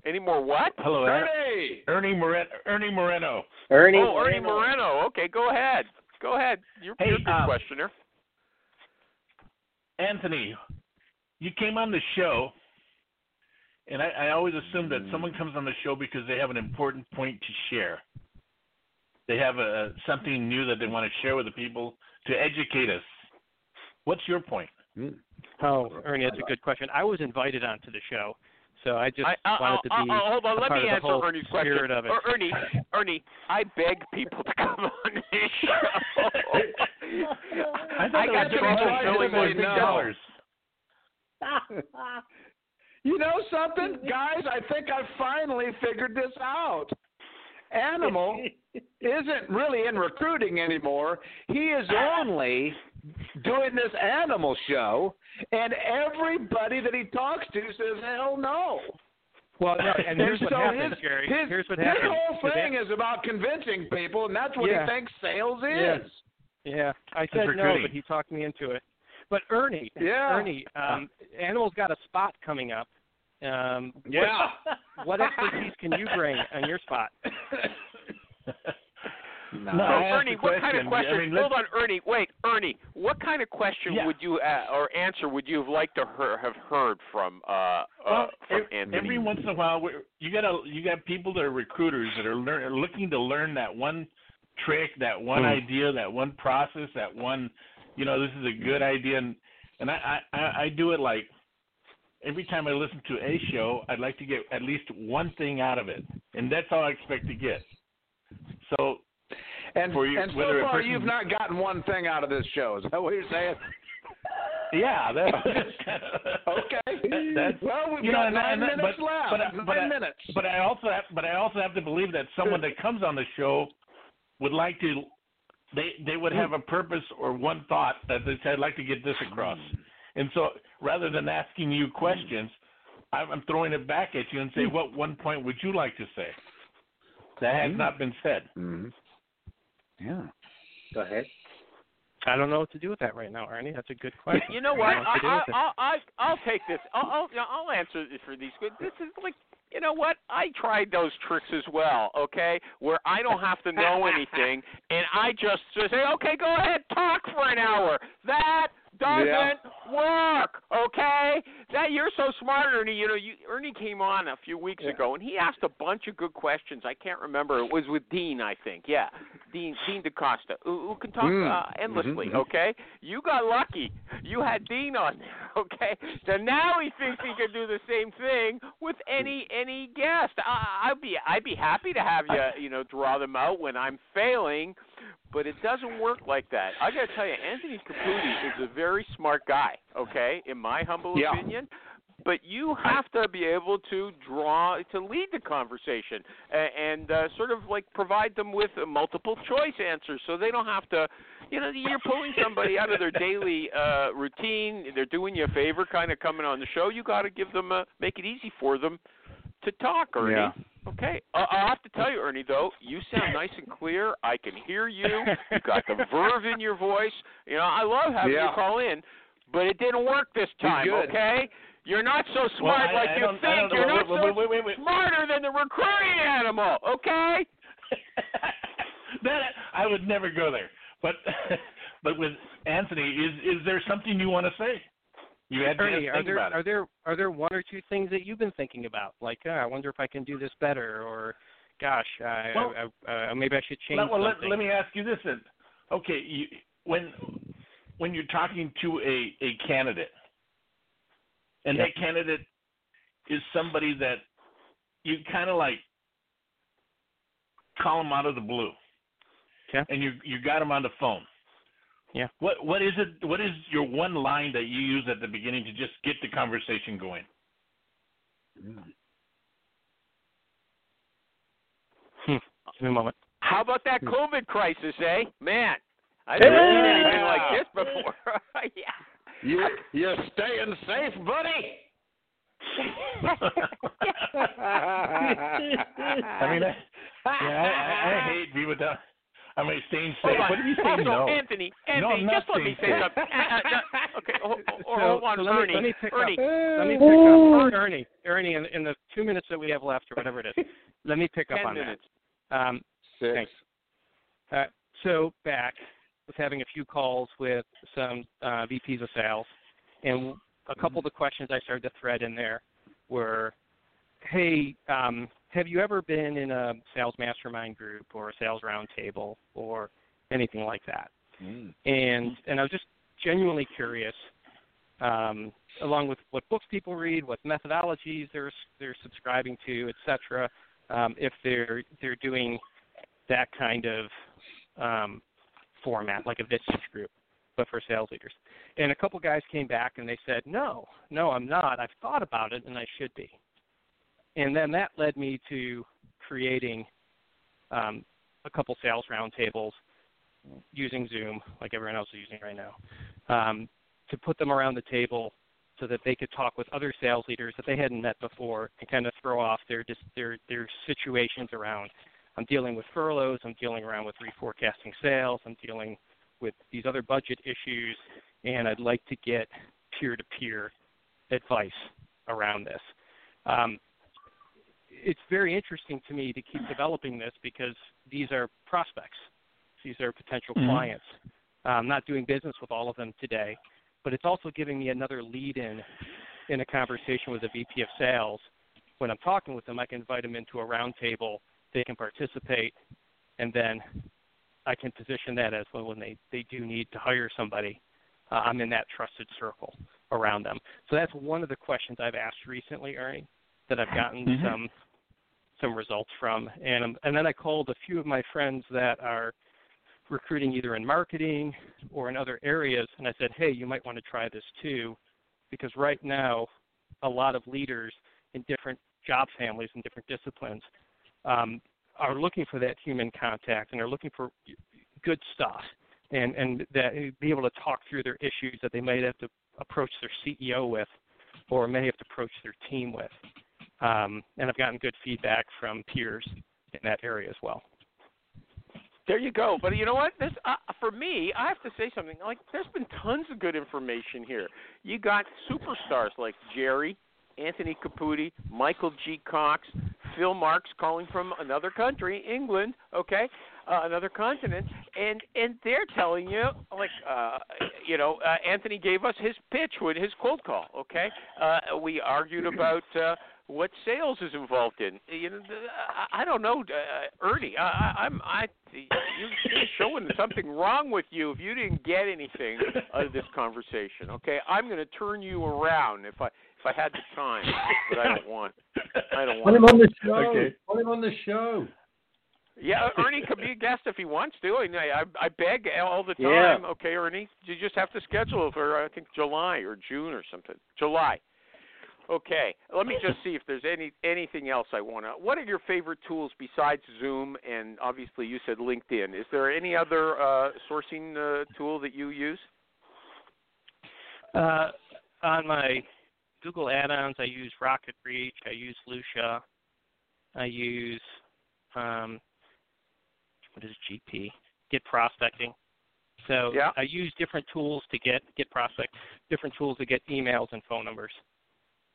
Any more what? Hello, Er- Ernie! Ernie Moreno. Ernie Moreno. Ernie. oh, Ernie Moreno. Okay, go ahead. Go ahead. You're, Hey, you're a good um, questioner. Anthony, you came on the show, and I, I always assume that someone comes on the show because they have an important point to share. They have a something new that they want to share with the people to educate us. What's your point? Oh, Ernie, that's a good question. I was invited onto the show, so I just I, I, wanted to I- be I- hold on, a let part me of the answer whole Ernie's question. spirit of it. Er, Ernie, Ernie, I beg people to come on this show. I thought got they were trouble giving us more what big dollars. You know something, guys? I think I finally figured this out. Animal isn't really in recruiting anymore. He is only doing this animal show, and everybody that he talks to says, "Hell no." Well, no, and here's what so happens, his, Jerry. His, here's what his happens. whole thing is about convincing people, and that's what Yeah. he thinks sales is. Yeah, I said no, but he talked me into it. But Ernie, Yeah. Ernie, um, Animal's got a spot coming up. Um, what- Yeah. What, expertise can you bring on your spot? No, So, Ernie, the what kind of question. question? I mean, hold on, Ernie. Wait, Ernie. What kind of question Yeah. would you uh, or answer would you have liked to hear, have heard from uh, uh, Well, from ev- Anthony? every once in a while, we're, you got a, you got people that are recruiters that are, learn, are looking to learn that one trick, that one Hmm. idea, that one process, that one, you know, this is a good idea, and and I, I I do it like every time I listen to a show, I'd like to get at least one thing out of it, and that's all I expect to get. So And, For you- and so far, person- you've not gotten one thing out of this show. Is that what you're saying? yeah, that's Okay. That's, well, we've you know, got and- nine minutes but, left. But, I- nine but I, minutes. But I also have, but I also have to believe that someone that comes on the show would like to, they they would have a purpose or one thought that they say, I'd like to get this across. And so rather than asking you questions, I'm I'm throwing it back at you and say, what one point would you like to say that has not been said? Mm-hmm. Yeah. Go ahead. I don't know what to do with that right now, Ernie. That's a good question. You know what? don't know I, I, I, I, I'll take this. I'll, I'll, I'll answer this for these. But this is like, you know what? I tried those tricks as well. Okay, where I don't have to know anything, and I just say, okay, go ahead, talk for an hour. That doesn't Yeah. work. Okay, that you're so smart, Ernie. You know, you Ernie came on a few weeks ago, and he asked a bunch of good questions. I can't remember. It was with Dean, I think. Yeah, Dean Dean DaCosta, who, who can talk Mm. uh, endlessly. Mhm. Okay, you got lucky. You had Dean on there. Okay, so now he thinks he can do the same thing with any any guest. I, I'd be I'd be happy to have you you know draw them out when I'm failing, but it doesn't work like that. I got to tell you, Anthony Caputi is a very smart guy. Okay, in my humble Yeah. opinion. But you have to be able to draw to lead the conversation and, and uh, sort of like provide them with a multiple choice answers, so they don't have to. You know, you're pulling somebody out of their daily uh, routine. They're doing you a favor, kind of coming on the show. You got to give them a make it easy for them to talk, Ernie. Yeah. Okay, uh, I'll have to tell you, Ernie. Though you sound nice and clear, I can hear you. You've got the verve in your voice. You know, I love having Yeah. you call in, but it didn't work this time. Okay, you're not so Well, smart I- like I you think. You're not Wait, so wait, wait, wait, wait. smarter than the recruiting animal. Okay. that I would never go there. But but with Anthony, is is there something you want to say? You had to Ernie, think are there about it. are there are there one or two things that you've been thinking about? Like, uh, I wonder if I can do this better, or gosh, I, Well- I, I, uh, maybe I should change Well, well, let, let me ask you this then. Okay, you, when when you're talking to a a candidate, and Yep. that candidate is somebody that you kind of like call them out of the blue, Okay. and you you got them on the phone. Yeah. What what is it? What is your one line that you use at the beginning to just get the conversation going? Hmm. Give me a moment. How about that COVID crisis, eh? Man, I've never seen anything like this before. yeah. You you're staying safe, buddy. I mean, I, yeah, I, I, I hate people. Tell, I mean, staying safe. What did you say? also, no. Anthony, No, Anthony, I'm just let me say something. Uh, uh, uh, okay, hold, hold, so, hold on, so let me, Ernie. let me pick Ernie. up. Let me pick up Ernie. Ernie, in, in the two minutes that we have left, or whatever it is, let me pick up Ten on minutes. that. Um, Six. Thanks. Uh, so back was having a few calls with some uh, VPs of sales, and a couple of the questions I started to thread in there were, "Hey, um, have you ever been in a sales mastermind group or a sales roundtable or anything like that?" Mm. and and I was just genuinely curious, um, along with what books people read, what methodologies they're they're subscribing to, etc. Um, if they're they're doing that kind of um, format, like a Vistage group, but for sales leaders. And a couple guys came back and they said, "No, no, I'm not. I've thought about it, and I should be." And then that led me to creating um, a couple sales roundtables using Zoom, like everyone else is using right now, um, to put them around the table so that they could talk with other sales leaders that they hadn't met before and kind of throw off their their their situations around. I'm dealing with furloughs. I'm dealing around with reforecasting sales. I'm dealing with these other budget issues, and I'd like to get peer-to-peer advice around this. Um, it's very interesting to me to keep developing this because these are prospects. These are potential Mhm. clients. I'm not doing business with all of them today, but it's also giving me another lead in in a conversation with a VP of sales. When I'm talking with them, I can invite them into a roundtable. They can participate, and then I can position that as well when they, they do need to hire somebody. Uh, I'm in that trusted circle around them. So that's one of the questions I've asked recently, Ernie, that I've gotten Mhm. some some results from. And um, and then I called a few of my friends that are recruiting either in marketing or in other areas, and I said, hey, you might want to try this too, because right now, a lot of leaders in different job families and different disciplines um, are looking for that human contact and are looking for good stuff and and that be able to talk through their issues that they might have to approach their CEO with or may have to approach their team with. Um, and I've gotten good feedback from peers in that area as well. There you go. But you know what? This uh, for me, I have to say something. Like, there's been tons of good information here. You got superstars like Jerry, Anthony Caputi, Michael G. Cox, Phil Marks calling from another country, England. Okay, uh, another continent, and and they're telling you like, uh, you know, uh, Anthony gave us his pitch with his cold call. Okay, uh, we argued about. Uh, what sales is involved in. You know, I, don't know, uh, Ernie. I, I'm I you're showing something wrong with you if you didn't get anything out of this conversation. Okay, I'm going to turn you around if I if I had the time, but I don't want. I don't want. Put him on the show. Okay. Put him on the show. Yeah, Ernie can be a guest if he wants to. And I, I beg all the Yeah. time. Okay, Ernie, you just have to schedule it for I think July or June or something. July. Okay, let me just see if there's any anything else I want to. What are your favorite tools besides Zoom and obviously you said LinkedIn? Is there any other uh, sourcing uh, tool that you use? Uh, on my Google add-ons, I use RocketReach, I use Lusha, I use um, what is GP? Get prospecting. So Yeah. I use different tools to get get prospect, different tools to get emails and phone numbers.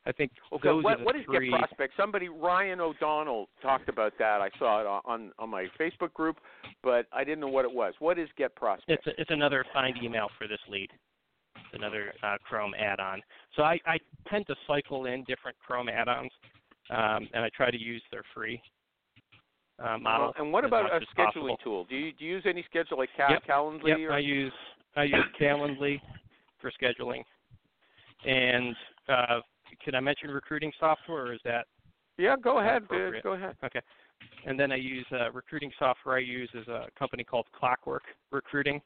I think Okay, those are what the what is three. Get Prospect? Somebody Ryan O'Donnell talked about that. I saw it on on my Facebook group, but I didn't know what it was. What is Get Prospect? It's a, it's another find email for this lead. Another uh, Chrome add-on. So I, I tend to cycle in different Chrome add-ons, um, and I try to use their free uh, model. And what about a scheduling possible. tool? Do you do you use any schedule like Cal- Yep. Calendly? Yep, or? I use I use Calendly for scheduling. And uh, can I mention recruiting software, or is that yeah, go ahead. Appropriate? go ahead. Okay. And then I use uh, recruiting software. I use is a company called Clockwork Recruiting.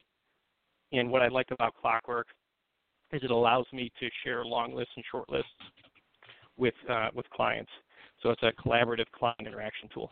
And what I like about Clockwork is it allows me to share long lists and short lists with uh, with clients. So it's a collaborative client interaction tool.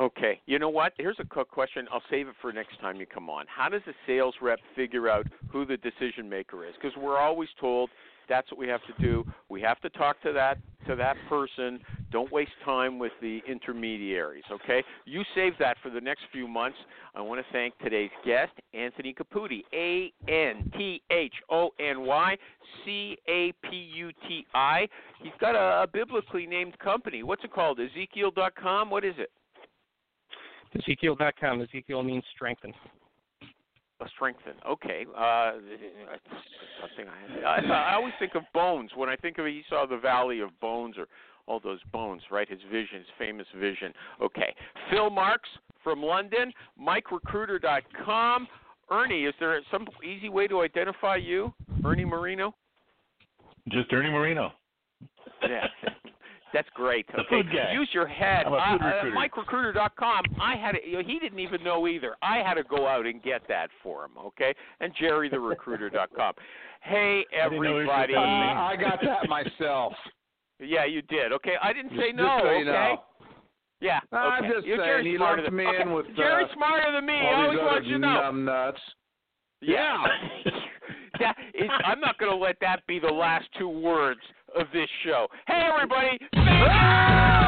Okay. You know what? Here's a quick question. I'll save it for next time you come on. How does a sales rep figure out who the decision maker is? Because we're always told that's what we have to do. We have to talk to that to that person Don't waste time with the intermediaries, okay? You save that for the next few months. I want to thank today's guest, Anthony Caputi, A N T H O N Y C A P U T I. He's got a, a biblically named company. What's it called? Ezekiel.com? What is it? Ezekiel.com. Ezekiel means strengthen. Strengthen. Okay. Uh, something I, I, I always think of bones when I think of he saw the Valley of Bones or all those bones, right? His vision, his famous vision. Okay. Phil Marks from London, MikeRecruiter.com. Ernie, is there some easy way to identify you, Ernie Marino? Just Ernie Marino. Yeah. That's great. The Okay, food guy. use your head. I'm a food uh, recruiter. MikeRecruiter.com. I had to, you know, he didn't even know either. I had to go out and get that for him. Okay, and JerryTheRecruiter.com. Hey I didn't know everybody. that Uh. I got that myself. Yeah, you did. Okay, I didn't say Just no. so you okay. know. Yeah. I'm just You're saying, Jerry's he smarter lumped me okay. in with, Jerry's uh, smarter than me. I always these want you to know. numb nuts. Yeah. that is, I'm not going to let that be the last two words of this show. Hey, everybody. Ah!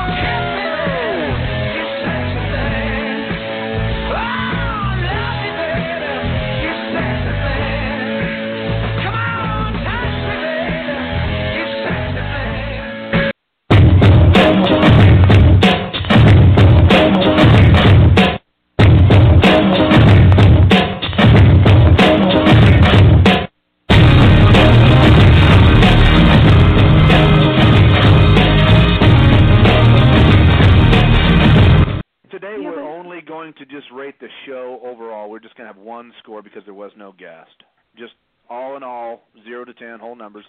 All in all, zero to ten, whole numbers.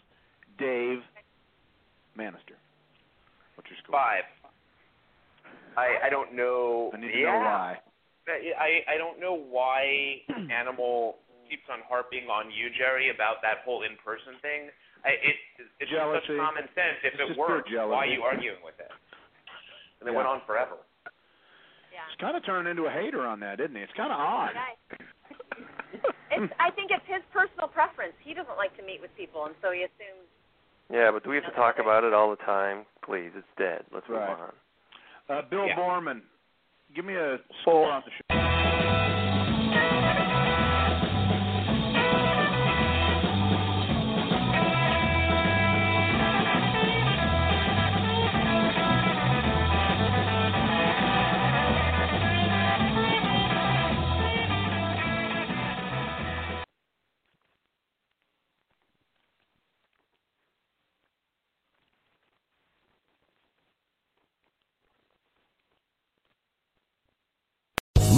Dave Manister. What's your score? Five. I I don't know. I need to yeah. know why. I I don't know why Animal keeps on harping on you, Jerry, about that whole in-person thing. I, it it's just such common sense. If It's it just pure works, why are you arguing with it? And it Yeah. went on forever. He's kind of turned into a hater on that, isn't he? It's kind of odd. It's, I think it's his personal preference. He doesn't like to meet with people, and so he assumes. Yeah, but do we have to talk about it all the time? Please, it's dead. Let's move on. Uh, Bill Yeah. Boorman, give me a score on the show.